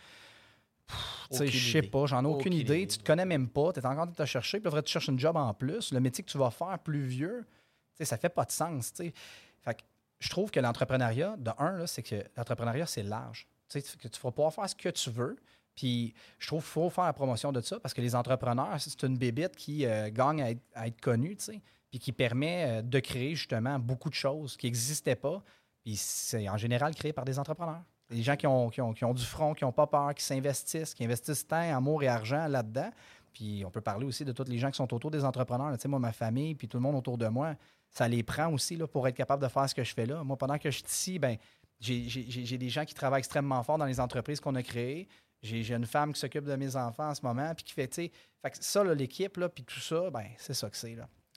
Tu sais, Aucune Je sais pas, j'en ai aucune, Aucune idée. idée. Tu te connais même pas, tu es encore en train de te chercher, puis là, tu cherches une job en plus. Le métier que tu vas faire plus vieux, tu sais, ça fait pas de sens. tu sais. Fait que je trouve que l'entrepreneuriat, de un, c'est que l'entrepreneuriat, c'est large. Tu sais, que tu vas pouvoir faire ce que tu veux. Puis je trouve qu'il faut faire la promotion de ça parce que les entrepreneurs, c'est une bébite qui euh, gagne à être, à être connue, tu sais, puis qui permet euh, de créer justement beaucoup de choses qui n'existaient pas. Puis c'est en général créé par des entrepreneurs. Des gens qui ont, qui ont, qui ont du front, qui n'ont pas peur, qui s'investissent, qui investissent temps, amour et argent là-dedans. Puis on peut parler aussi de tous les gens qui sont autour des entrepreneurs. là. Tu sais, moi, ma famille, puis tout le monde autour de moi, ça les prend aussi là, pour être capable de faire ce que je fais là. Moi, pendant que je suis ici, ben, j'ai- des gens qui travaillent extrêmement fort dans les entreprises qu'on a créées. J'ai une femme qui s'occupe de mes enfants en ce moment, puis qui fait, tu sais, fait que ça, l'équipe, puis tout ça, ben, c'est ça que c'est.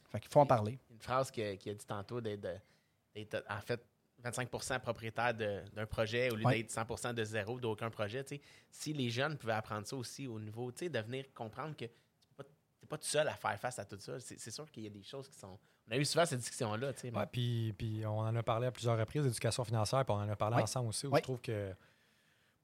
Fait qu'il faut en parler. Une phrase qu'il a dit tantôt d'être, en fait 25% propriétaire d'un projet au lieu Ouais. d'être 100% de zéro d'aucun projet. Si les jeunes pouvaient apprendre ça aussi au niveau, de venir comprendre que tu n'es pas, tout seul à faire face à tout ça. C'est, sûr qu'il y a des choses qui sont. On a eu souvent cette discussion-là. Ouais, puis, on en a parlé à plusieurs reprises d'éducation financière, puis on en a parlé Ouais. ensemble aussi. Où. Je trouve que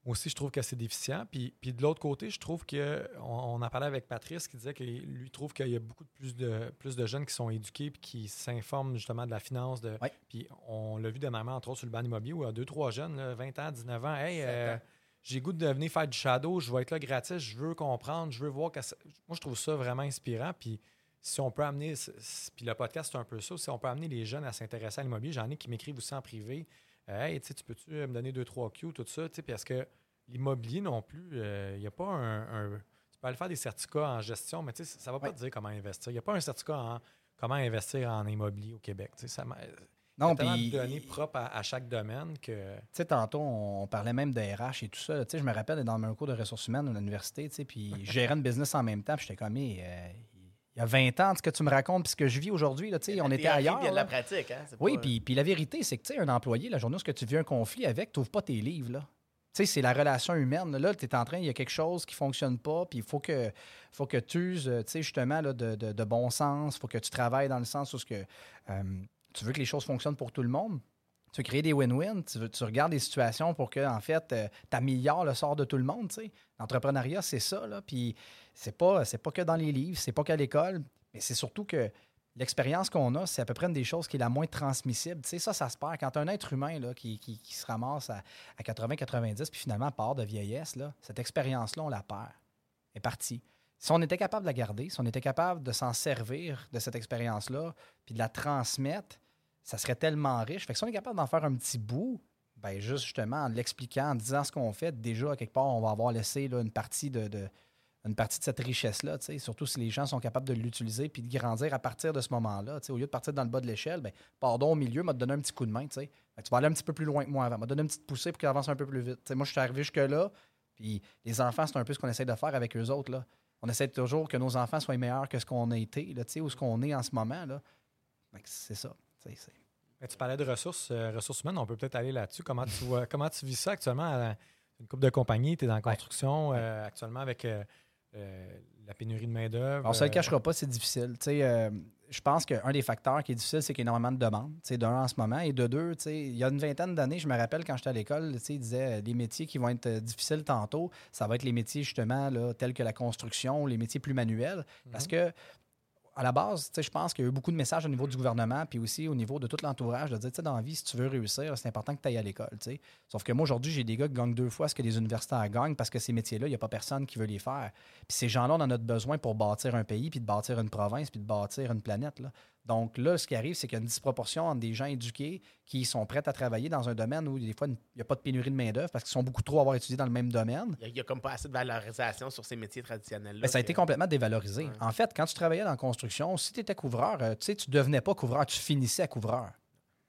moi aussi, je trouve que c'est déficient. Puis, puis de l'autre côté, je trouve que on, on en parlait avec Patrice qui disait que lui trouve qu'il y a beaucoup de plus de plus de jeunes qui sont éduqués puis qui s'informent justement de la finance. De, Ouais. Puis on l'a vu dernièrement, entre autres, sur le ban immobilier, où il y a deux, trois jeunes, là, 20 ans, 19 ans, hey, euh, j'ai goût de venir faire du shadow, je vais être là gratis, je veux comprendre, je veux voir que ça- Moi, je trouve ça vraiment inspirant. Puis si on peut amener, puis le podcast, c'est un peu ça, si on peut amener les jeunes à s'intéresser à l'immobilier, j'en ai qui m'écrivent aussi en privé. Euh, hey, tu peux-tu me donner deux, trois Q, tout ça, parce que l'immobilier non plus, il n'y a pas un, un- Tu peux aller faire des certificats en gestion, mais ça ne va pas Ouais. te dire comment investir. Il n'y a pas un certificat en comment investir en immobilier au Québec. Ça il y Non, puis- de données propres à, à chaque domaine que. Tu sais, tantôt, on parlait même de RH et tout ça. là. Tu sais, je me rappelle d'être dans un cours de ressources humaines à l'université, tu sais, puis une business en même temps, puis j'étais comme, euh, il y a 20 ans, ce que tu me racontes, puis ce que je vis aujourd'hui, là, on était ailleurs. Il y a de la pratique. Hein? Oui, puis, puis la vérité, c'est que, tu un employé, la journée où tu vis un conflit avec, tu n'ouvres pas tes livres, là. Tu sais, c'est la relation humaine. Là, tu es en train, il y a quelque chose qui fonctionne pas, puis il faut que, faut que tu uses, tu sais, justement, là, de, de- de bon sens. Il faut que tu travailles dans le sens où ce que, euh, tu veux que les choses fonctionnent pour tout le monde. Tu veux créer des win-win, tu, regardes des situations pour que, en fait, tu améliores le sort de tout le monde. L'entrepreneuriat, c'est ça, là. Puis c'est pas, pas que dans les livres, c'est pas qu'à l'école, mais c'est surtout que l'expérience qu'on a, c'est à peu près une des choses qui est la moins transmissible. Ça, ça se perd. Quand un être humain là, qui, qui- qui se ramasse à, 80-90 puis finalement part de vieillesse, là, cette expérience-là, on la perd. Elle est partie. Si on était capable de la garder, si on était capable de s'en servir de cette expérience-là, puis de la transmettre, ça serait tellement riche. Fait que si on est capable d'en faire un petit bout, ben juste justement en l'expliquant, en disant ce qu'on fait, déjà, quelque part, on va avoir laissé là, une partie de, une partie de cette richesse-là, surtout si les gens sont capables de l'utiliser puis de grandir à partir de ce moment-là. Au lieu de partir dans le bas de l'échelle, ben, pardon, au milieu, m'a donné un petit coup de main. tu vas aller un petit peu plus loin que moi avant. m'a donné une petite poussée pour qu'il avance un peu plus vite. Moi, je suis arrivé jusque-là, puis les enfants, c'est un peu ce qu'on essaie de faire avec eux autres. Là. On essaie toujours que nos enfants soient meilleurs que ce qu'on a été, là, ou ce qu'on est en ce moment. Là. C'est ça. Tu sais, c'est- Mais tu parlais de ressources, euh, ressources humaines, on peut peut-être aller là-dessus. Comment tu vois, comment tu vis ça actuellement à la- une couple de compagnies, tu es dans la construction euh, actuellement avec euh, la pénurie de main-d'œuvre. Ça ne le cachera pas, c'est difficile. Tu sais, je pense qu'un des facteurs qui est difficile, c'est qu'il y a énormément de demandes. D'un en ce moment. Et de deux, tu sais, il y a une vingtaine d'années, je me rappelle quand j'étais à l'école, ils disaient les métiers qui vont être difficiles tantôt, ça va être les métiers justement là, tels que la construction, les métiers plus manuels. Parce que à la base, je pense qu'il y a eu beaucoup de messages au niveau du gouvernement, puis aussi au niveau de tout l'entourage, de dire, tu sais, dans la vie, si tu veux réussir, c'est important que tu ailles à l'école. Sauf que moi, aujourd'hui, j'ai des gars qui gagnent deux fois ce que les universitaires gagnent parce que ces métiers-là, il n'y a pas personne qui veut les faire. Puis ces gens-là, on en a besoin pour bâtir un pays, puis de bâtir une province, puis de bâtir une planète. Donc là, ce qui arrive, c'est qu'il y a une disproportion entre des gens éduqués qui sont prêts à travailler dans un domaine où des fois, il n'y a pas de pénurie de main-d'œuvre parce qu'ils sont beaucoup trop à avoir étudié dans le même domaine. Il n'y a, comme pas assez de valorisation sur ces métiers traditionnels-là. Ben, ça a été complètement dévalorisé. Ouais. En fait, quand tu travaillais dans la construction, si tu étais couvreur, euh, tu sais, tu devenais pas couvreur, tu finissais à couvreur.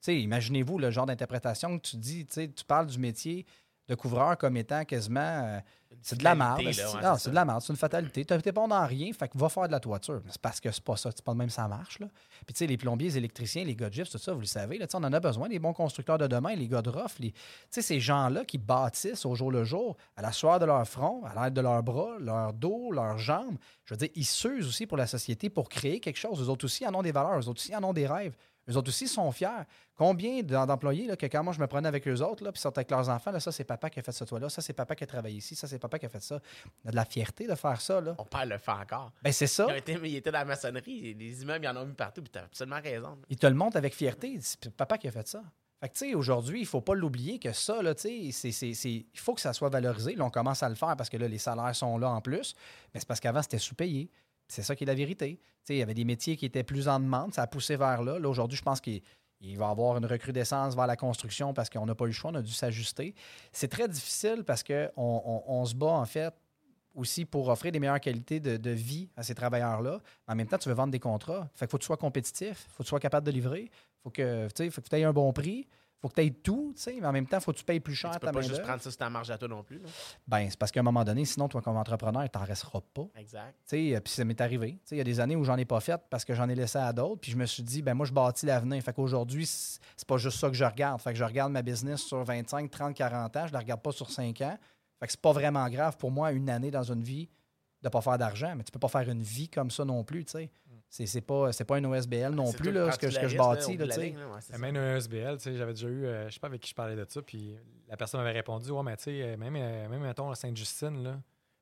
Imaginez-vous le genre d'interprétation que tu dis, tu parles du métier de couvreur comme étant quasiment. euh, c'est de la merde. ouais, non, c'est de la merde. C'est une fatalité. T'es bon dans rien, fait que va faire de la toiture. C'est parce que c'est pas ça. C'est pas de même ça marche. Là. Puis, tu sais, les plombiers, les électriciens, les gars de gypse, tout ça, vous le savez. Là, Tu on en a besoin, les bons constructeurs de demain, les gars de rough. les- Tu sais, ces gens-là qui bâtissent au jour le jour, à la sueur de leur front, à l'aide de leurs bras, leur dos, leurs jambes. Je veux dire, ils s'usent aussi pour la société pour créer quelque chose. Eux autres aussi en ont des valeurs. Eux autres aussi en ont des rêves. Eux autres aussi sont fiers. Combien d'employés là, que quand moi je me prenais avec eux autres, là, puis ils sortaient avec leurs enfants, là, ça c'est papa qui a fait ce toit-là, ça c'est papa qui a travaillé ici, ça c'est papa qui a fait ça. On a de la fierté de faire ça. Là. Mon père le fait encore. Ben c'est ça. Il, a été, était dans la maçonnerie. Les immeubles, ils en ont mis partout. Puis t'as absolument raison. Il te le montre avec fierté. C'est papa qui a fait ça. Fait que, tu sais, aujourd'hui, il ne faut pas l'oublier que ça, là, tu sais, il faut que ça soit valorisé. Là, on commence à le faire parce que là, les salaires sont là en plus. Mais c'est parce qu'avant, c'était sous-payé. C'est ça qui est la vérité. Il y avait des métiers qui étaient plus en demande. Ça a poussé vers là. Là, aujourd'hui, je pense qu'il il va y avoir une recrudescence vers la construction parce qu'on n'a pas eu le choix. On a dû s'ajuster. C'est très difficile parce qu'on on, on se bat, en fait, aussi pour offrir des meilleures qualités de, vie à ces travailleurs-là. En même temps, tu veux vendre des contrats. Fait qu'il faut que tu sois compétitif, faut que tu sois capable de livrer, sais, faut que tu aies un bon prix, faut que tu aies tout, tu sais, mais en même temps, faut que tu payes plus Tu cher peux ta pas juste prendre ça sur ta marge à toi non plus. Là. Ben, c'est parce qu'à un moment donné, sinon, toi, comme entrepreneur, tu n'en resteras pas. Exact. Tu sais, euh, puis ça m'est arrivé. Tu sais, Il y a des années où j'en ai pas fait parce que j'en ai laissé à d'autres. Puis je me suis dit, ben moi, je bâtis l'avenir. Fait qu'aujourd'hui, c'est c'est pas juste ça que je regarde. Fait que je regarde ma business sur 25, 30, 40 ans. Je la regarde pas sur 5 ans. Fait que c'est pas vraiment grave pour moi, une année dans une vie, de pas faire d'argent. Mais tu peux pas faire une vie comme ça non plus, tu sais. C'est c'est pas, c'est pas une OSBL non plus, là, ce que, je bâtis, là, ligne, là, ouais. Même un SBL, tu sais, j'avais déjà eu, euh, je sais pas avec qui je parlais de ça, puis la personne m'avait répondu, ouais, mais tu sais, euh, même, euh, même mettons, à Sainte-Justine, là,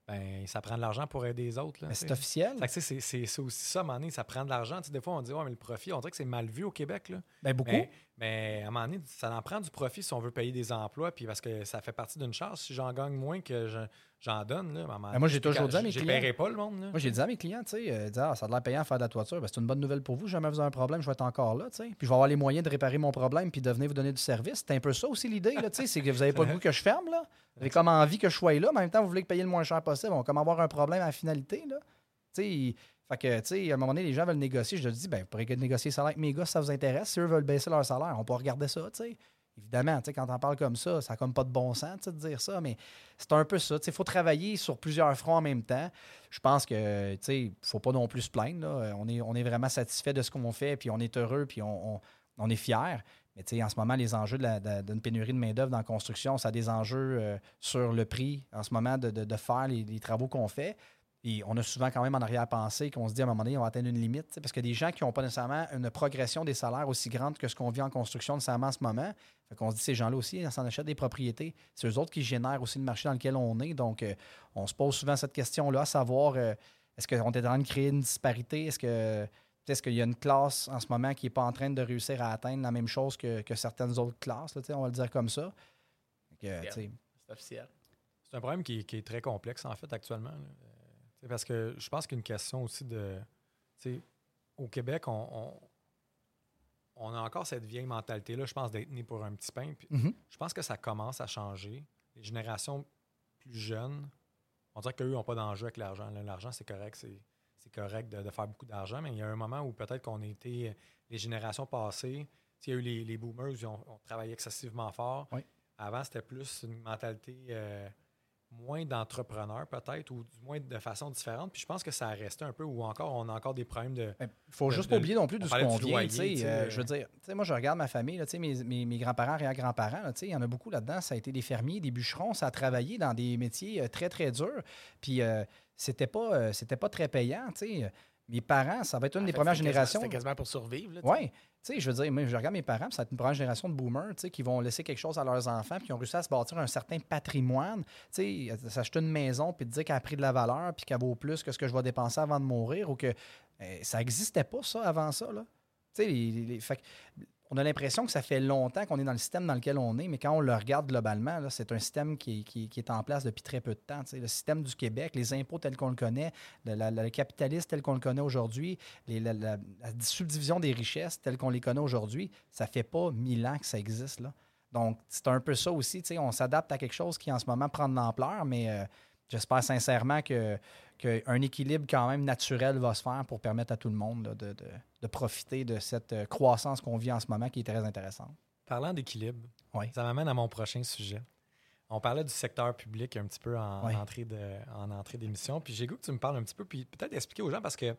ben, ça prend de l'argent pour aider les autres. C'est officiel. C'est- c'est c'est aussi ça, à un moment donné, ça prend de l'argent. Tu sais, Des fois, on dit, ouais, mais le profit, on dirait que c'est mal vu au Québec. Là. Ben, beaucoup. Mais, mais à un moment donné, ça en prend du profit si on veut payer des emplois, puis parce que ça fait partie d'une charge. Si j'en gagne moins que je- j'en donne, là, Ben, moi, j'ai toujours dit à mes je clients- paierai pas le monde. Là. Moi, j'ai dit à mes clients, tu sais, euh, Ah, ça a l'air payant à faire de la toiture. Ben, c'est une bonne nouvelle pour vous. Jamais vous avez un problème, je vais être encore là, tu sais. Puis je vais avoir les moyens de réparer mon problème puis de venir vous donner du service. C'est un peu ça aussi l'idée, là, tu sais. C'est que vous n'avez pas le goût que je ferme, là. Vous avez comme envie que je sois là, mais en même temps, vous voulez que payer le moins cher possible. On va comme avoir un problème à la finalité, là. Tu sais, fait que, tu sais, à un moment donné, les gens veulent négocier. Je leur dis, ben, vous pourrez négocier le salaire avec mes gars ça vous intéresse. Si eux veulent baisser leur salaire, on peut regarder ça, tu sais. Évidemment, quand on parle comme ça, ça n'a comme pas de bon sens de dire ça, mais c'est un peu ça. Il faut travailler sur plusieurs fronts en même temps. Je pense que sais, faut pas non plus se plaindre. là. On, est, on est vraiment satisfait de ce qu'on fait, puis on est heureux, puis on, on- est fiers. Mais en ce moment, les enjeux d'une pénurie de main-d'œuvre dans la construction, ça a des enjeux euh, sur le prix en ce moment de, de- faire les travaux qu'on fait. Et on a souvent quand même en arrière-pensée qu'on se dit à un moment donné, on va atteindre une limite. Parce que des gens qui n'ont pas nécessairement une progression des salaires aussi grande que ce qu'on vit en construction nécessairement en ce moment. Fait qu'on se dit, ces gens-là aussi, ils s'en achètent des propriétés. C'est eux autres qui génèrent aussi le marché dans lequel on est. Donc, euh, on se pose souvent cette question-là, à savoir, euh, est-ce qu'on est en train de créer une disparité? Est-ce que est-ce qu'il y a une classe en ce moment qui n'est pas en train de réussir à atteindre la même chose que, que certaines autres classes? là, on va le dire comme ça. C'est officiel. C'est un problème qui, qui est très complexe, en fait, actuellement. Parce que je pense qu'il y a une question aussi de. tu sais, Au Québec, on, on, on a encore cette vieille mentalité-là, je pense, d'être né pour un petit pain. Puis Mhm. Je pense que ça commence à changer. Les générations plus jeunes, on dirait qu'eux n'ont pas d'enjeu avec l'argent. L'argent, c'est correct, c'est correct de, de faire beaucoup d'argent, mais il y a un moment où peut-être qu'on a été, euh, les générations passées, il y a eu les, les boomers, ils ont, ont travaillé excessivement fort. Oui. Avant, c'était plus une mentalité euh, moins d'entrepreneurs, peut-être, ou du moins de façon différente. Puis je pense que ça a resté un peu, ou encore, on a encore des problèmes de. Il faut de- juste de- pas oublier non plus de ce qu'on vient. euh, je veux dire, moi, je regarde ma famille, là, mes, mes, mes grands-parents, arrière-grands-parents, il y en a beaucoup là-dedans. Ça a été des fermiers, des bûcherons. Ça a travaillé dans des métiers euh, très, très durs. Puis, euh, c'était pas, euh, c'était pas très payant. tu sais. Mes parents, ça va être une En des fait, premières générations. C'était quasiment pour survivre. Oui. Tu sais, je veux dire, moi, je regarde mes parents, ça va être une première génération de boomers, tu sais, qui vont laisser quelque chose à leurs enfants, puis qui ont réussi à se bâtir un certain patrimoine. Tu sais, s'acheter une maison, puis te dire qu'elle a pris de la valeur, puis qu'elle vaut plus que ce que je vais dépenser avant de mourir, ou que euh, ça n'existait pas, ça, avant ça, là. Tu sais, les- les- les- fait que on a l'impression que ça fait longtemps qu'on est dans le système dans lequel on est, mais quand on le regarde globalement, c'est un système qui, est en place depuis très peu de temps. Le système du Québec, les impôts tels qu'on le connaît, le, capitalisme tel qu'on le connaît aujourd'hui, la, subdivision des richesses telles qu'on les connaît aujourd'hui, ça fait pas mille ans que ça existe. Donc, c'est un peu ça aussi. On s'adapte à quelque chose qui, en ce moment, prend de l'ampleur, mais euh, j'espère sincèrement que qu'un équilibre quand même naturel va se faire pour permettre à tout le monde là, de, de- de profiter de cette euh, croissance qu'on vit en ce moment qui est très intéressante. Parlant d'équilibre, Oui. ça m'amène à mon prochain sujet. On parlait du secteur public un petit peu en, entrée de, en entrée d'émission. Puis j'ai goût que tu me parles un petit peu, puis peut-être expliquer aux gens parce que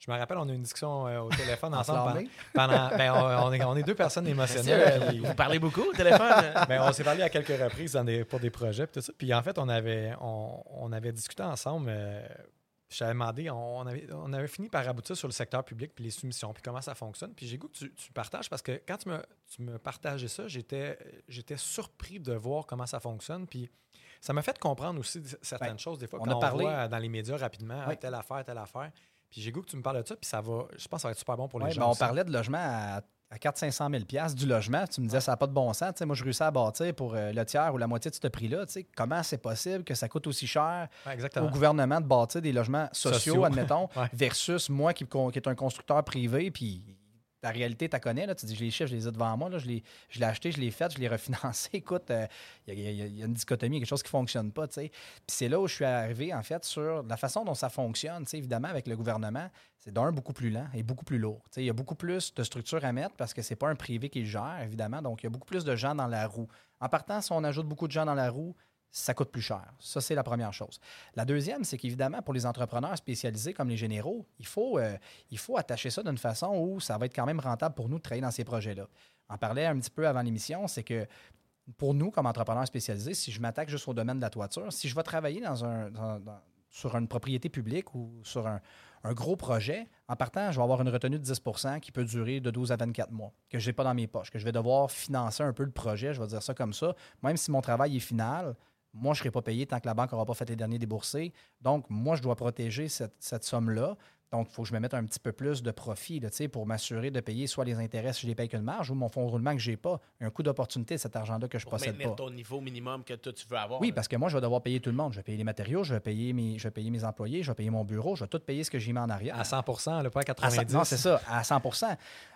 je me rappelle, on a eu une discussion euh, au téléphone ensemble pendant, ben, on, on est, on est deux personnes émotionnelles. puis- Vous parlez beaucoup au téléphone? ben, on s'est parlé à quelques reprises dans des- pour des projets puis tout ça. Puis en fait, on avait, on, on avait discuté ensemble. euh, je t'avais demandé, on, avait, on avait fini par aboutir sur le secteur public puis les soumissions, puis comment ça fonctionne. Puis j'ai goût que tu, tu partages parce que quand tu me, tu me partageais ça, j'étais, j'étais surpris de voir comment ça fonctionne. Puis ça m'a fait comprendre aussi certaines Ben, choses. Des fois, on quand a on parlé- voit dans les médias rapidement, Oui. telle affaire, telle affaire. Puis j'ai goût que tu me parles de ça, puis ça va, je pense que ça va être super bon pour les Ouais, gens. ben, on aussi. parlait de logement à, à 400-500 000 piastres, du logement. Tu me disais, ça n'a pas de bon sens. Tu sais, moi, je réussis à bâtir pour euh, le tiers ou la moitié de ce prix-là. Comment c'est possible que ça coûte aussi cher Ouais, au gouvernement de bâtir des logements sociaux, Sociaux. admettons, Ouais. versus moi qui, qui est un constructeur privé, puis la réalité, tu connais, là, tu dis, je les chiffres, je les ai devant moi, je l'ai je acheté, je l'ai fait, je l'ai refinancé. Écoute, euh, il y, a- il y a- il y a une dichotomie, quelque chose qui ne fonctionne pas. Puis c'est là où je suis arrivé, en fait, sur la façon dont ça fonctionne. Évidemment, avec le gouvernement, c'est d'un beaucoup plus lent et beaucoup plus lourd. Il y a beaucoup plus de structures à mettre parce que c'est pas un privé qui le gère, évidemment. Donc, il y a beaucoup plus de gens dans la roue. En partant, si on ajoute beaucoup de gens dans la roue, ça coûte plus cher. Ça, c'est la première chose. La deuxième, c'est qu'évidemment, pour les entrepreneurs spécialisés comme les généraux, il faut, euh, il faut attacher ça d'une façon où ça va être quand même rentable pour nous de travailler dans ces projets-là. On parlait un petit peu avant l'émission, c'est que pour nous, comme entrepreneurs spécialisés, si je m'attaque juste au domaine de la toiture, si je vais travailler sur une propriété publique ou sur un gros projet, en partant, je vais avoir une retenue de 10% qui peut durer de 12 à 24 mois, que je n'ai pas dans mes poches, que je vais devoir financer un peu le projet, je vais dire ça comme ça. Même si mon travail est final, moi, je ne serai pas payé tant que la banque n'aura pas fait les derniers déboursés. Donc, moi, je dois protéger cette, cette somme-là. Donc, il faut que je me mette un petit peu plus de profit là, tu sais, pour m'assurer de payer soit les intérêts si je les paye qu'une marge ou mon fonds de roulement que je n'ai pas. Un coût d'opportunité de cet argent-là que je ne Pour possède maintenir pas. ton niveau minimum que toi, tu veux avoir. Oui, là. parce que moi, je vais devoir payer tout le monde. Je vais payer les matériaux, je vais payer mes, je vais payer mes employés, je vais payer mon bureau, je vais tout payer ce que j'ai mis en arrière. À 100 là, pas à À 90 cent- non, c'est ça, à 100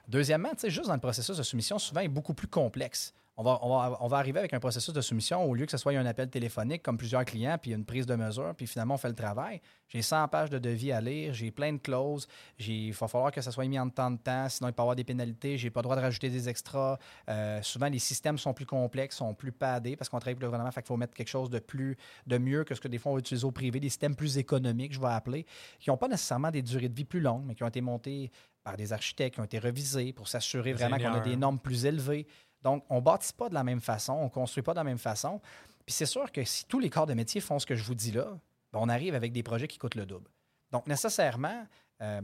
Deuxièmement, tu sais, juste dans le processus de soumission, souvent, il est beaucoup plus complexe. On va, on, va, on va arriver avec un processus de soumission au lieu que ce soit un appel téléphonique comme plusieurs clients, puis une prise de mesure, puis finalement, on fait le travail. J'ai 100 pages de devis à lire, j'ai plein de clauses, il va falloir que ça soit mis en temps de temps, sinon il peut y avoir des pénalités, j'ai pas le droit de rajouter des extras. Euh, souvent, les systèmes sont plus complexes, sont plus padés parce qu'on travaille pour le gouvernement, fait qu'il faut mettre quelque chose de plus, de mieux que ce que des fois on va utiliser au privé, des systèmes plus économiques, je vais appeler, qui n'ont pas nécessairement des durées de vie plus longues, mais qui ont été montés par des architectes, qui ont été revisés pour s'assurer vraiment qu'on a des normes plus élevées. Donc, on ne bâtit pas de la même façon, on ne construit pas de la même façon. Puis c'est sûr que si tous les corps de métier font ce que je vous dis là, ben, on arrive avec des projets qui coûtent le double. Donc, nécessairement, euh,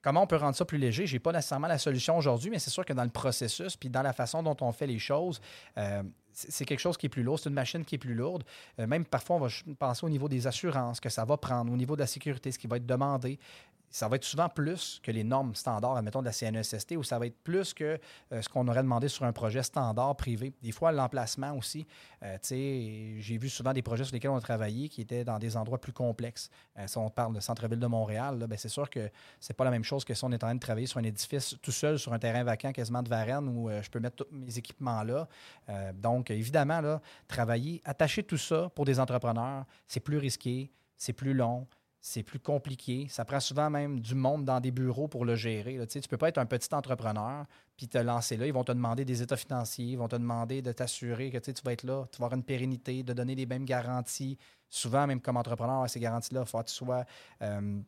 comment on peut rendre ça plus léger? Je n'ai pas nécessairement la solution aujourd'hui, mais c'est sûr que dans le processus, puis dans la façon dont on fait les choses, euh, c'est quelque chose qui est plus lourd, c'est une machine qui est plus lourde. Euh, même parfois, on va penser au niveau des assurances, que ça va prendre, au niveau de la sécurité, ce qui va être demandé. Ça va être souvent plus que les normes standards, admettons, de la CNESST, ou ça va être plus que euh, ce qu'on aurait demandé sur un projet standard privé. Des fois, l'emplacement aussi. Euh, tu sais, j'ai vu souvent des projets sur lesquels on a travaillé qui étaient dans des endroits plus complexes. Euh, si on parle de centre-ville de Montréal, ben, c'est sûr que c'est pas la même chose que si on est en train de travailler sur un édifice tout seul sur un terrain vacant quasiment de Varennes où euh, je peux mettre tous mes équipements là. Donc, évidemment, travailler, attacher tout ça pour des entrepreneurs, c'est plus risqué, c'est plus long, c'est plus compliqué. Ça prend souvent même du monde dans des bureaux pour le gérer. là. Tu ne peux pas être un petit entrepreneur puis te lancer là. Ils vont te demander des états financiers, ils vont te demander de t'assurer que tu sais, tu vas être là, tu vas avoir une pérennité, de donner les mêmes garanties. Souvent, même comme entrepreneur, ces garanties-là, il faut que tu sois euh,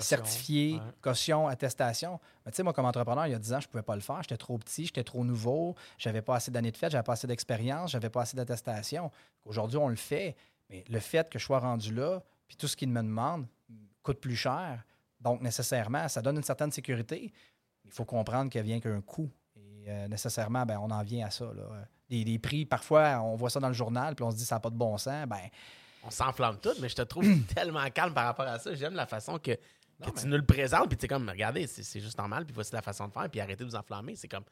certifié, Ouais. caution, attestation. Mais tu sais, moi, comme entrepreneur, il y a 10 ans, je ne pouvais pas le faire. J'étais trop petit, j'étais trop nouveau, j'avais pas assez d'années de fête, j'avais pas assez d'expérience, j'avais pas assez d'attestation. Aujourd'hui, on le fait, mais le fait que je sois rendu là, puis tout ce qu'ils me demandent coûte plus cher. Donc, nécessairement, ça donne une certaine sécurité. Il faut comprendre qu'il vient qu'un coût. Et euh, nécessairement, ben, on en vient à ça. Là. Des, des prix, parfois, on voit ça dans le journal, puis on se dit ça n'a pas de bon sens. Ben, On s'enflamme tout, mais je te trouve tellement calme par rapport à ça. J'aime la façon que, tu nous le présentes, puis tu es comme, regardez, c'est juste normal, puis voici la façon de faire, puis arrêtez de vous enflammer. C'est comme,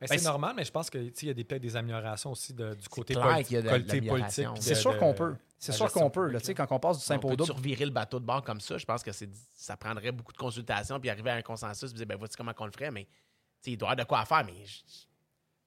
Ben, c'est c'est- normal, mais je pense qu'il y a des- peut-être des améliorations aussi de- du côté clair politi- qu'il y a de côté l'amélioration. politique. c'est sûr de- qu'on peut. C'est sûr qu'on peut. Là, quand on passe du on simple au peut double, revirer le bateau de bord comme ça? Je pense que c'est ça prendrait beaucoup de consultations, puis arriver à un consensus, puis dire, ben voici comment on le ferait, mais tu sais, il doit y avoir de quoi à faire, mais je-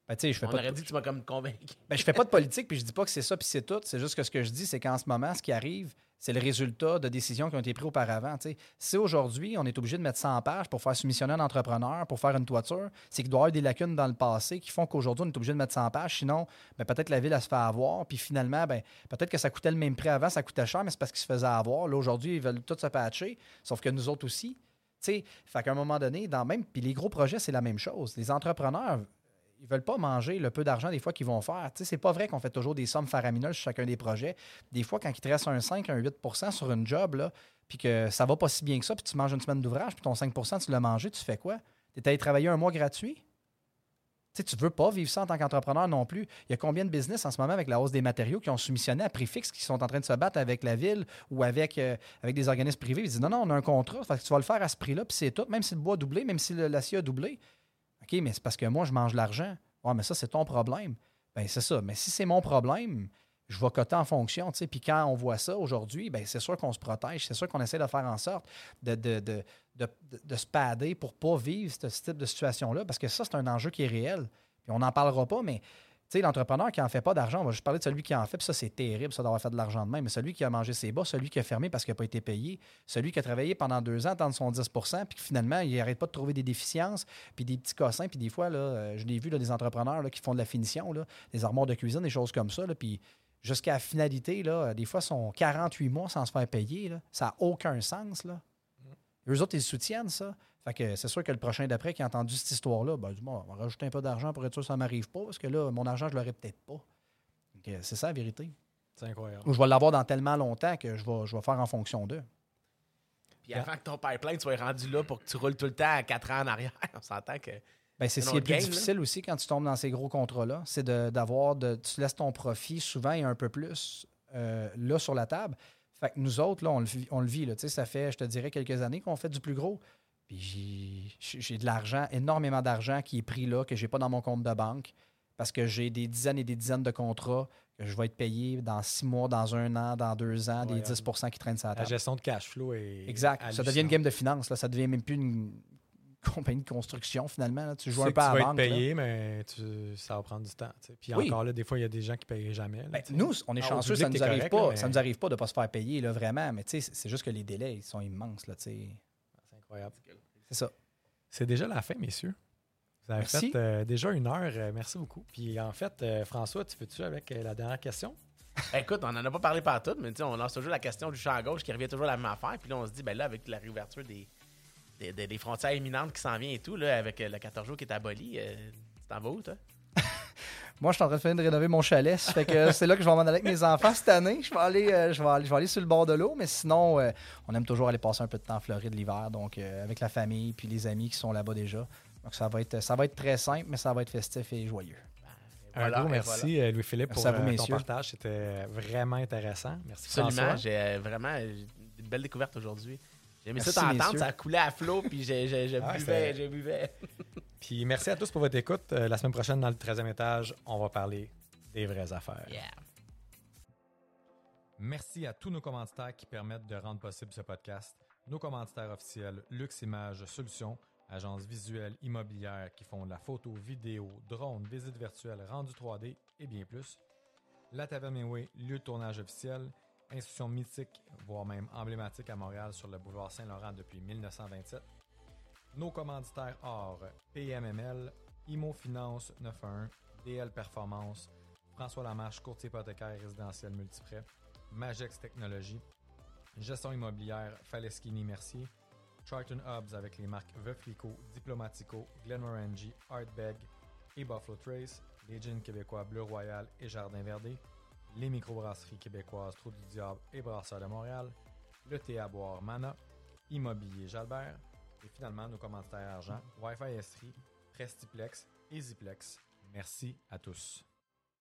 ben, tu sais, je fais on pas de- aurait dit que tu m'as comme convaincu. Ben, je fais pas de politique, puis je dis pas que c'est ça, puis c'est tout. C'est juste que ce que je dis, c'est qu'en ce moment, ce qui arrive, c'est le résultat de décisions qui ont été prises auparavant. Si aujourd'hui, on est obligé de mettre 100 pages pour faire soumissionner un entrepreneur, pour faire une toiture, c'est qu'il doit y avoir des lacunes dans le passé qui font qu'aujourd'hui, on est obligé de mettre 100 pages. Sinon, ben, peut-être la ville, elle se fait avoir. Puis finalement, ben, peut-être que ça coûtait le même prix avant, ça coûtait cher, mais c'est parce qu'ils se faisaient avoir. Là, aujourd'hui, ils veulent tout se patcher, sauf que nous autres aussi. Tu sais, fait qu'à un moment donné, dans même, puis les gros projets, c'est la même chose. Les entrepreneurs, ils veulent pas manger le peu d'argent des fois qu'ils vont faire. Tu sais, c'est pas vrai qu'on fait toujours des sommes faramineuses sur chacun des projets. Des fois, quand il te reste un 5, un 8% sur une job, puis que ça va pas si bien que ça, puis tu manges une semaine d'ouvrage, puis ton 5% tu l'as mangé, tu fais quoi? Tu es allé travailler un mois gratuit? Tu tu veux pas vivre ça en tant qu'entrepreneur non plus. Il y a combien de business en ce moment avec la hausse des matériaux qui ont soumissionné à prix fixe, qui sont en train de se battre avec la ville ou avec, euh, avec des organismes privés? Ils disent non, non, on a un contrat, tu vas le faire à ce prix-là, puis c'est tout, même si le bois a doublé, même si l'acier a doublé. OK, mais c'est parce que moi, je mange l'argent. Ouais, mais ça, c'est ton problème. Ben, c'est ça. Mais si c'est mon problème, je vais coter en fonction. Puis quand on voit ça aujourd'hui, ben, c'est sûr qu'on se protège. C'est sûr qu'on essaie de faire en sorte de, de, de, de, se pader pour pas vivre ce, ce type de situation-là. Parce que ça, c'est un enjeu qui est réel. Puis on n'en parlera pas, mais sais, l'entrepreneur qui n'en fait pas d'argent, on va juste parler de celui qui en fait, puis ça, c'est terrible, ça, d'avoir fait de l'argent de même. Mais celui qui a mangé ses bas, celui qui a fermé parce qu'il n'a pas été payé, celui qui a travaillé pendant deux ans, attendre son 10% puis finalement, il n'arrête pas de trouver des déficiences, puis des petits cossins, puis des fois, euh, je l'ai vu, là, des entrepreneurs qui font de la finition, là, des armoires de cuisine, des choses comme ça, puis jusqu'à la finalité, là, des fois, sont 48 mois sans se faire payer. Ça n'a aucun sens. Là. Eux autres, ils soutiennent ça. Fait que c'est sûr que le prochain d'après qui a entendu cette histoire-là, ben, du moins, on va rajouter un peu d'argent pour être sûr que ça ne m'arrive pas, parce que là, mon argent, je ne l'aurais peut-être pas. C'est ça la vérité. C'est incroyable. Ou je vais l'avoir dans tellement longtemps que je vais, je vais faire en fonction d'eux. Puis avant que ton pipeline soit rendu là pour que tu roules tout le temps à 4 ans en arrière, on s'entend que. Ben, c'est ce qui est plus là. difficile aussi quand tu tombes dans ces gros contrats-là, c'est de- d'avoir, de, tu laisses ton profit souvent et un peu plus euh, là sur la table. Fait que nous autres, là, on le vit, on le vit là, tu sais, ça fait, je te dirais, quelques années qu'on fait du plus gros. Puis j'ai- de l'argent, énormément d'argent qui est pris là, que j'ai pas dans mon compte de banque, parce que j'ai des dizaines et des dizaines de contrats que je vais être payé dans six mois, dans un an, dans deux ans, des Incroyable. 10 qui traînent sur la La table. gestion de cash flow est. Exact. Ça devient une game de finance. Là. Ça devient même plus une compagnie de construction, finalement. là. Tu Tu joues sais un peu tu à vas la être banque. là. payé, mais tu- ça va prendre du temps. tu sais. Puis Oui. encore là, des fois, il y a des gens qui ne payeraient jamais. là, Ben, tu nous, on est Ah, chanceux, ça nous t'es arrive pas. mais- Ça nous arrive pas de pas se faire payer, là, vraiment. Mais tu c'est juste que les délais, ils sont immenses, là, tu incroyable. C'est ça. C'est déjà la fin, messieurs. Vous avez Merci. fait euh, déjà une heure. euh, merci beaucoup. Puis en fait, euh, François, tu fais-tu avec euh, la dernière question? Écoute, on n'en a pas parlé partout, mais tu sais, on lance toujours la question du champ à gauche qui revient toujours à la même affaire. Puis là, on se dit, ben là, avec la réouverture des, des, des- des frontières imminentes qui s'en vient et tout, là, avec euh, le 14 jours qui est aboli, euh, tu t'en vas où, toi? Moi, je suis en train de finir de rénover mon chalet. Ça fait que c'est là que je vais m'en aller avec mes enfants cette année. Je vais aller, euh, je vais aller, je vais aller sur le bord de l'eau, mais sinon, euh, on aime toujours aller passer un peu de temps en Floride l'hiver, donc euh, avec la famille puis les amis qui sont là-bas déjà. Donc ça va être, ça va être très simple, mais ça va être festif et joyeux. Un Voilà, gros merci, Louis-Philippe, pour vous, euh, ton partage. C'était vraiment intéressant. Merci, Absolument. François. J'ai vraiment une belle découverte aujourd'hui. J'ai aimé ça t'entendre, messieurs. ça a coulé à flot, puis j'ai- j'ai- je Ah, buvais, c'est- je buvais. Puis merci à tous pour votre écoute. Euh, la semaine prochaine, dans le 13e étage, on va parler des vraies affaires. Yeah. Merci à tous nos commanditaires qui permettent de rendre possible ce podcast. Nos commanditaires officiels, Lux Images Solutions, agence visuelle immobilière qui font de la photo, vidéo, drone, visite virtuelle, rendu 3D et bien plus. La Taverne Mainway, lieu de tournage officiel, institution mythique, voire même emblématique à Montréal sur le boulevard Saint-Laurent depuis 1927. Nos commanditaires or PMML, Imo Finance 91, DL Performance, François Lamarche, courtier hypothécaire résidentiel multiprêt, Magex Technologies, gestion immobilière Faleschini Mercier, Charlton Hubs avec les marques Veuflico, Diplomatico, Glenmorangie, Artbeg et Buffalo Trace, les jeans québécois Bleu Royal et Jardin Verdé, les microbrasseries québécoises Trou du Diable et Brasseur de Montréal, le thé à boire Mana, Immobilier Jalbert et finalement nos commanditaires argent Wi-Fi Estrie, Prestiplex et Ziplex. Merci à tous.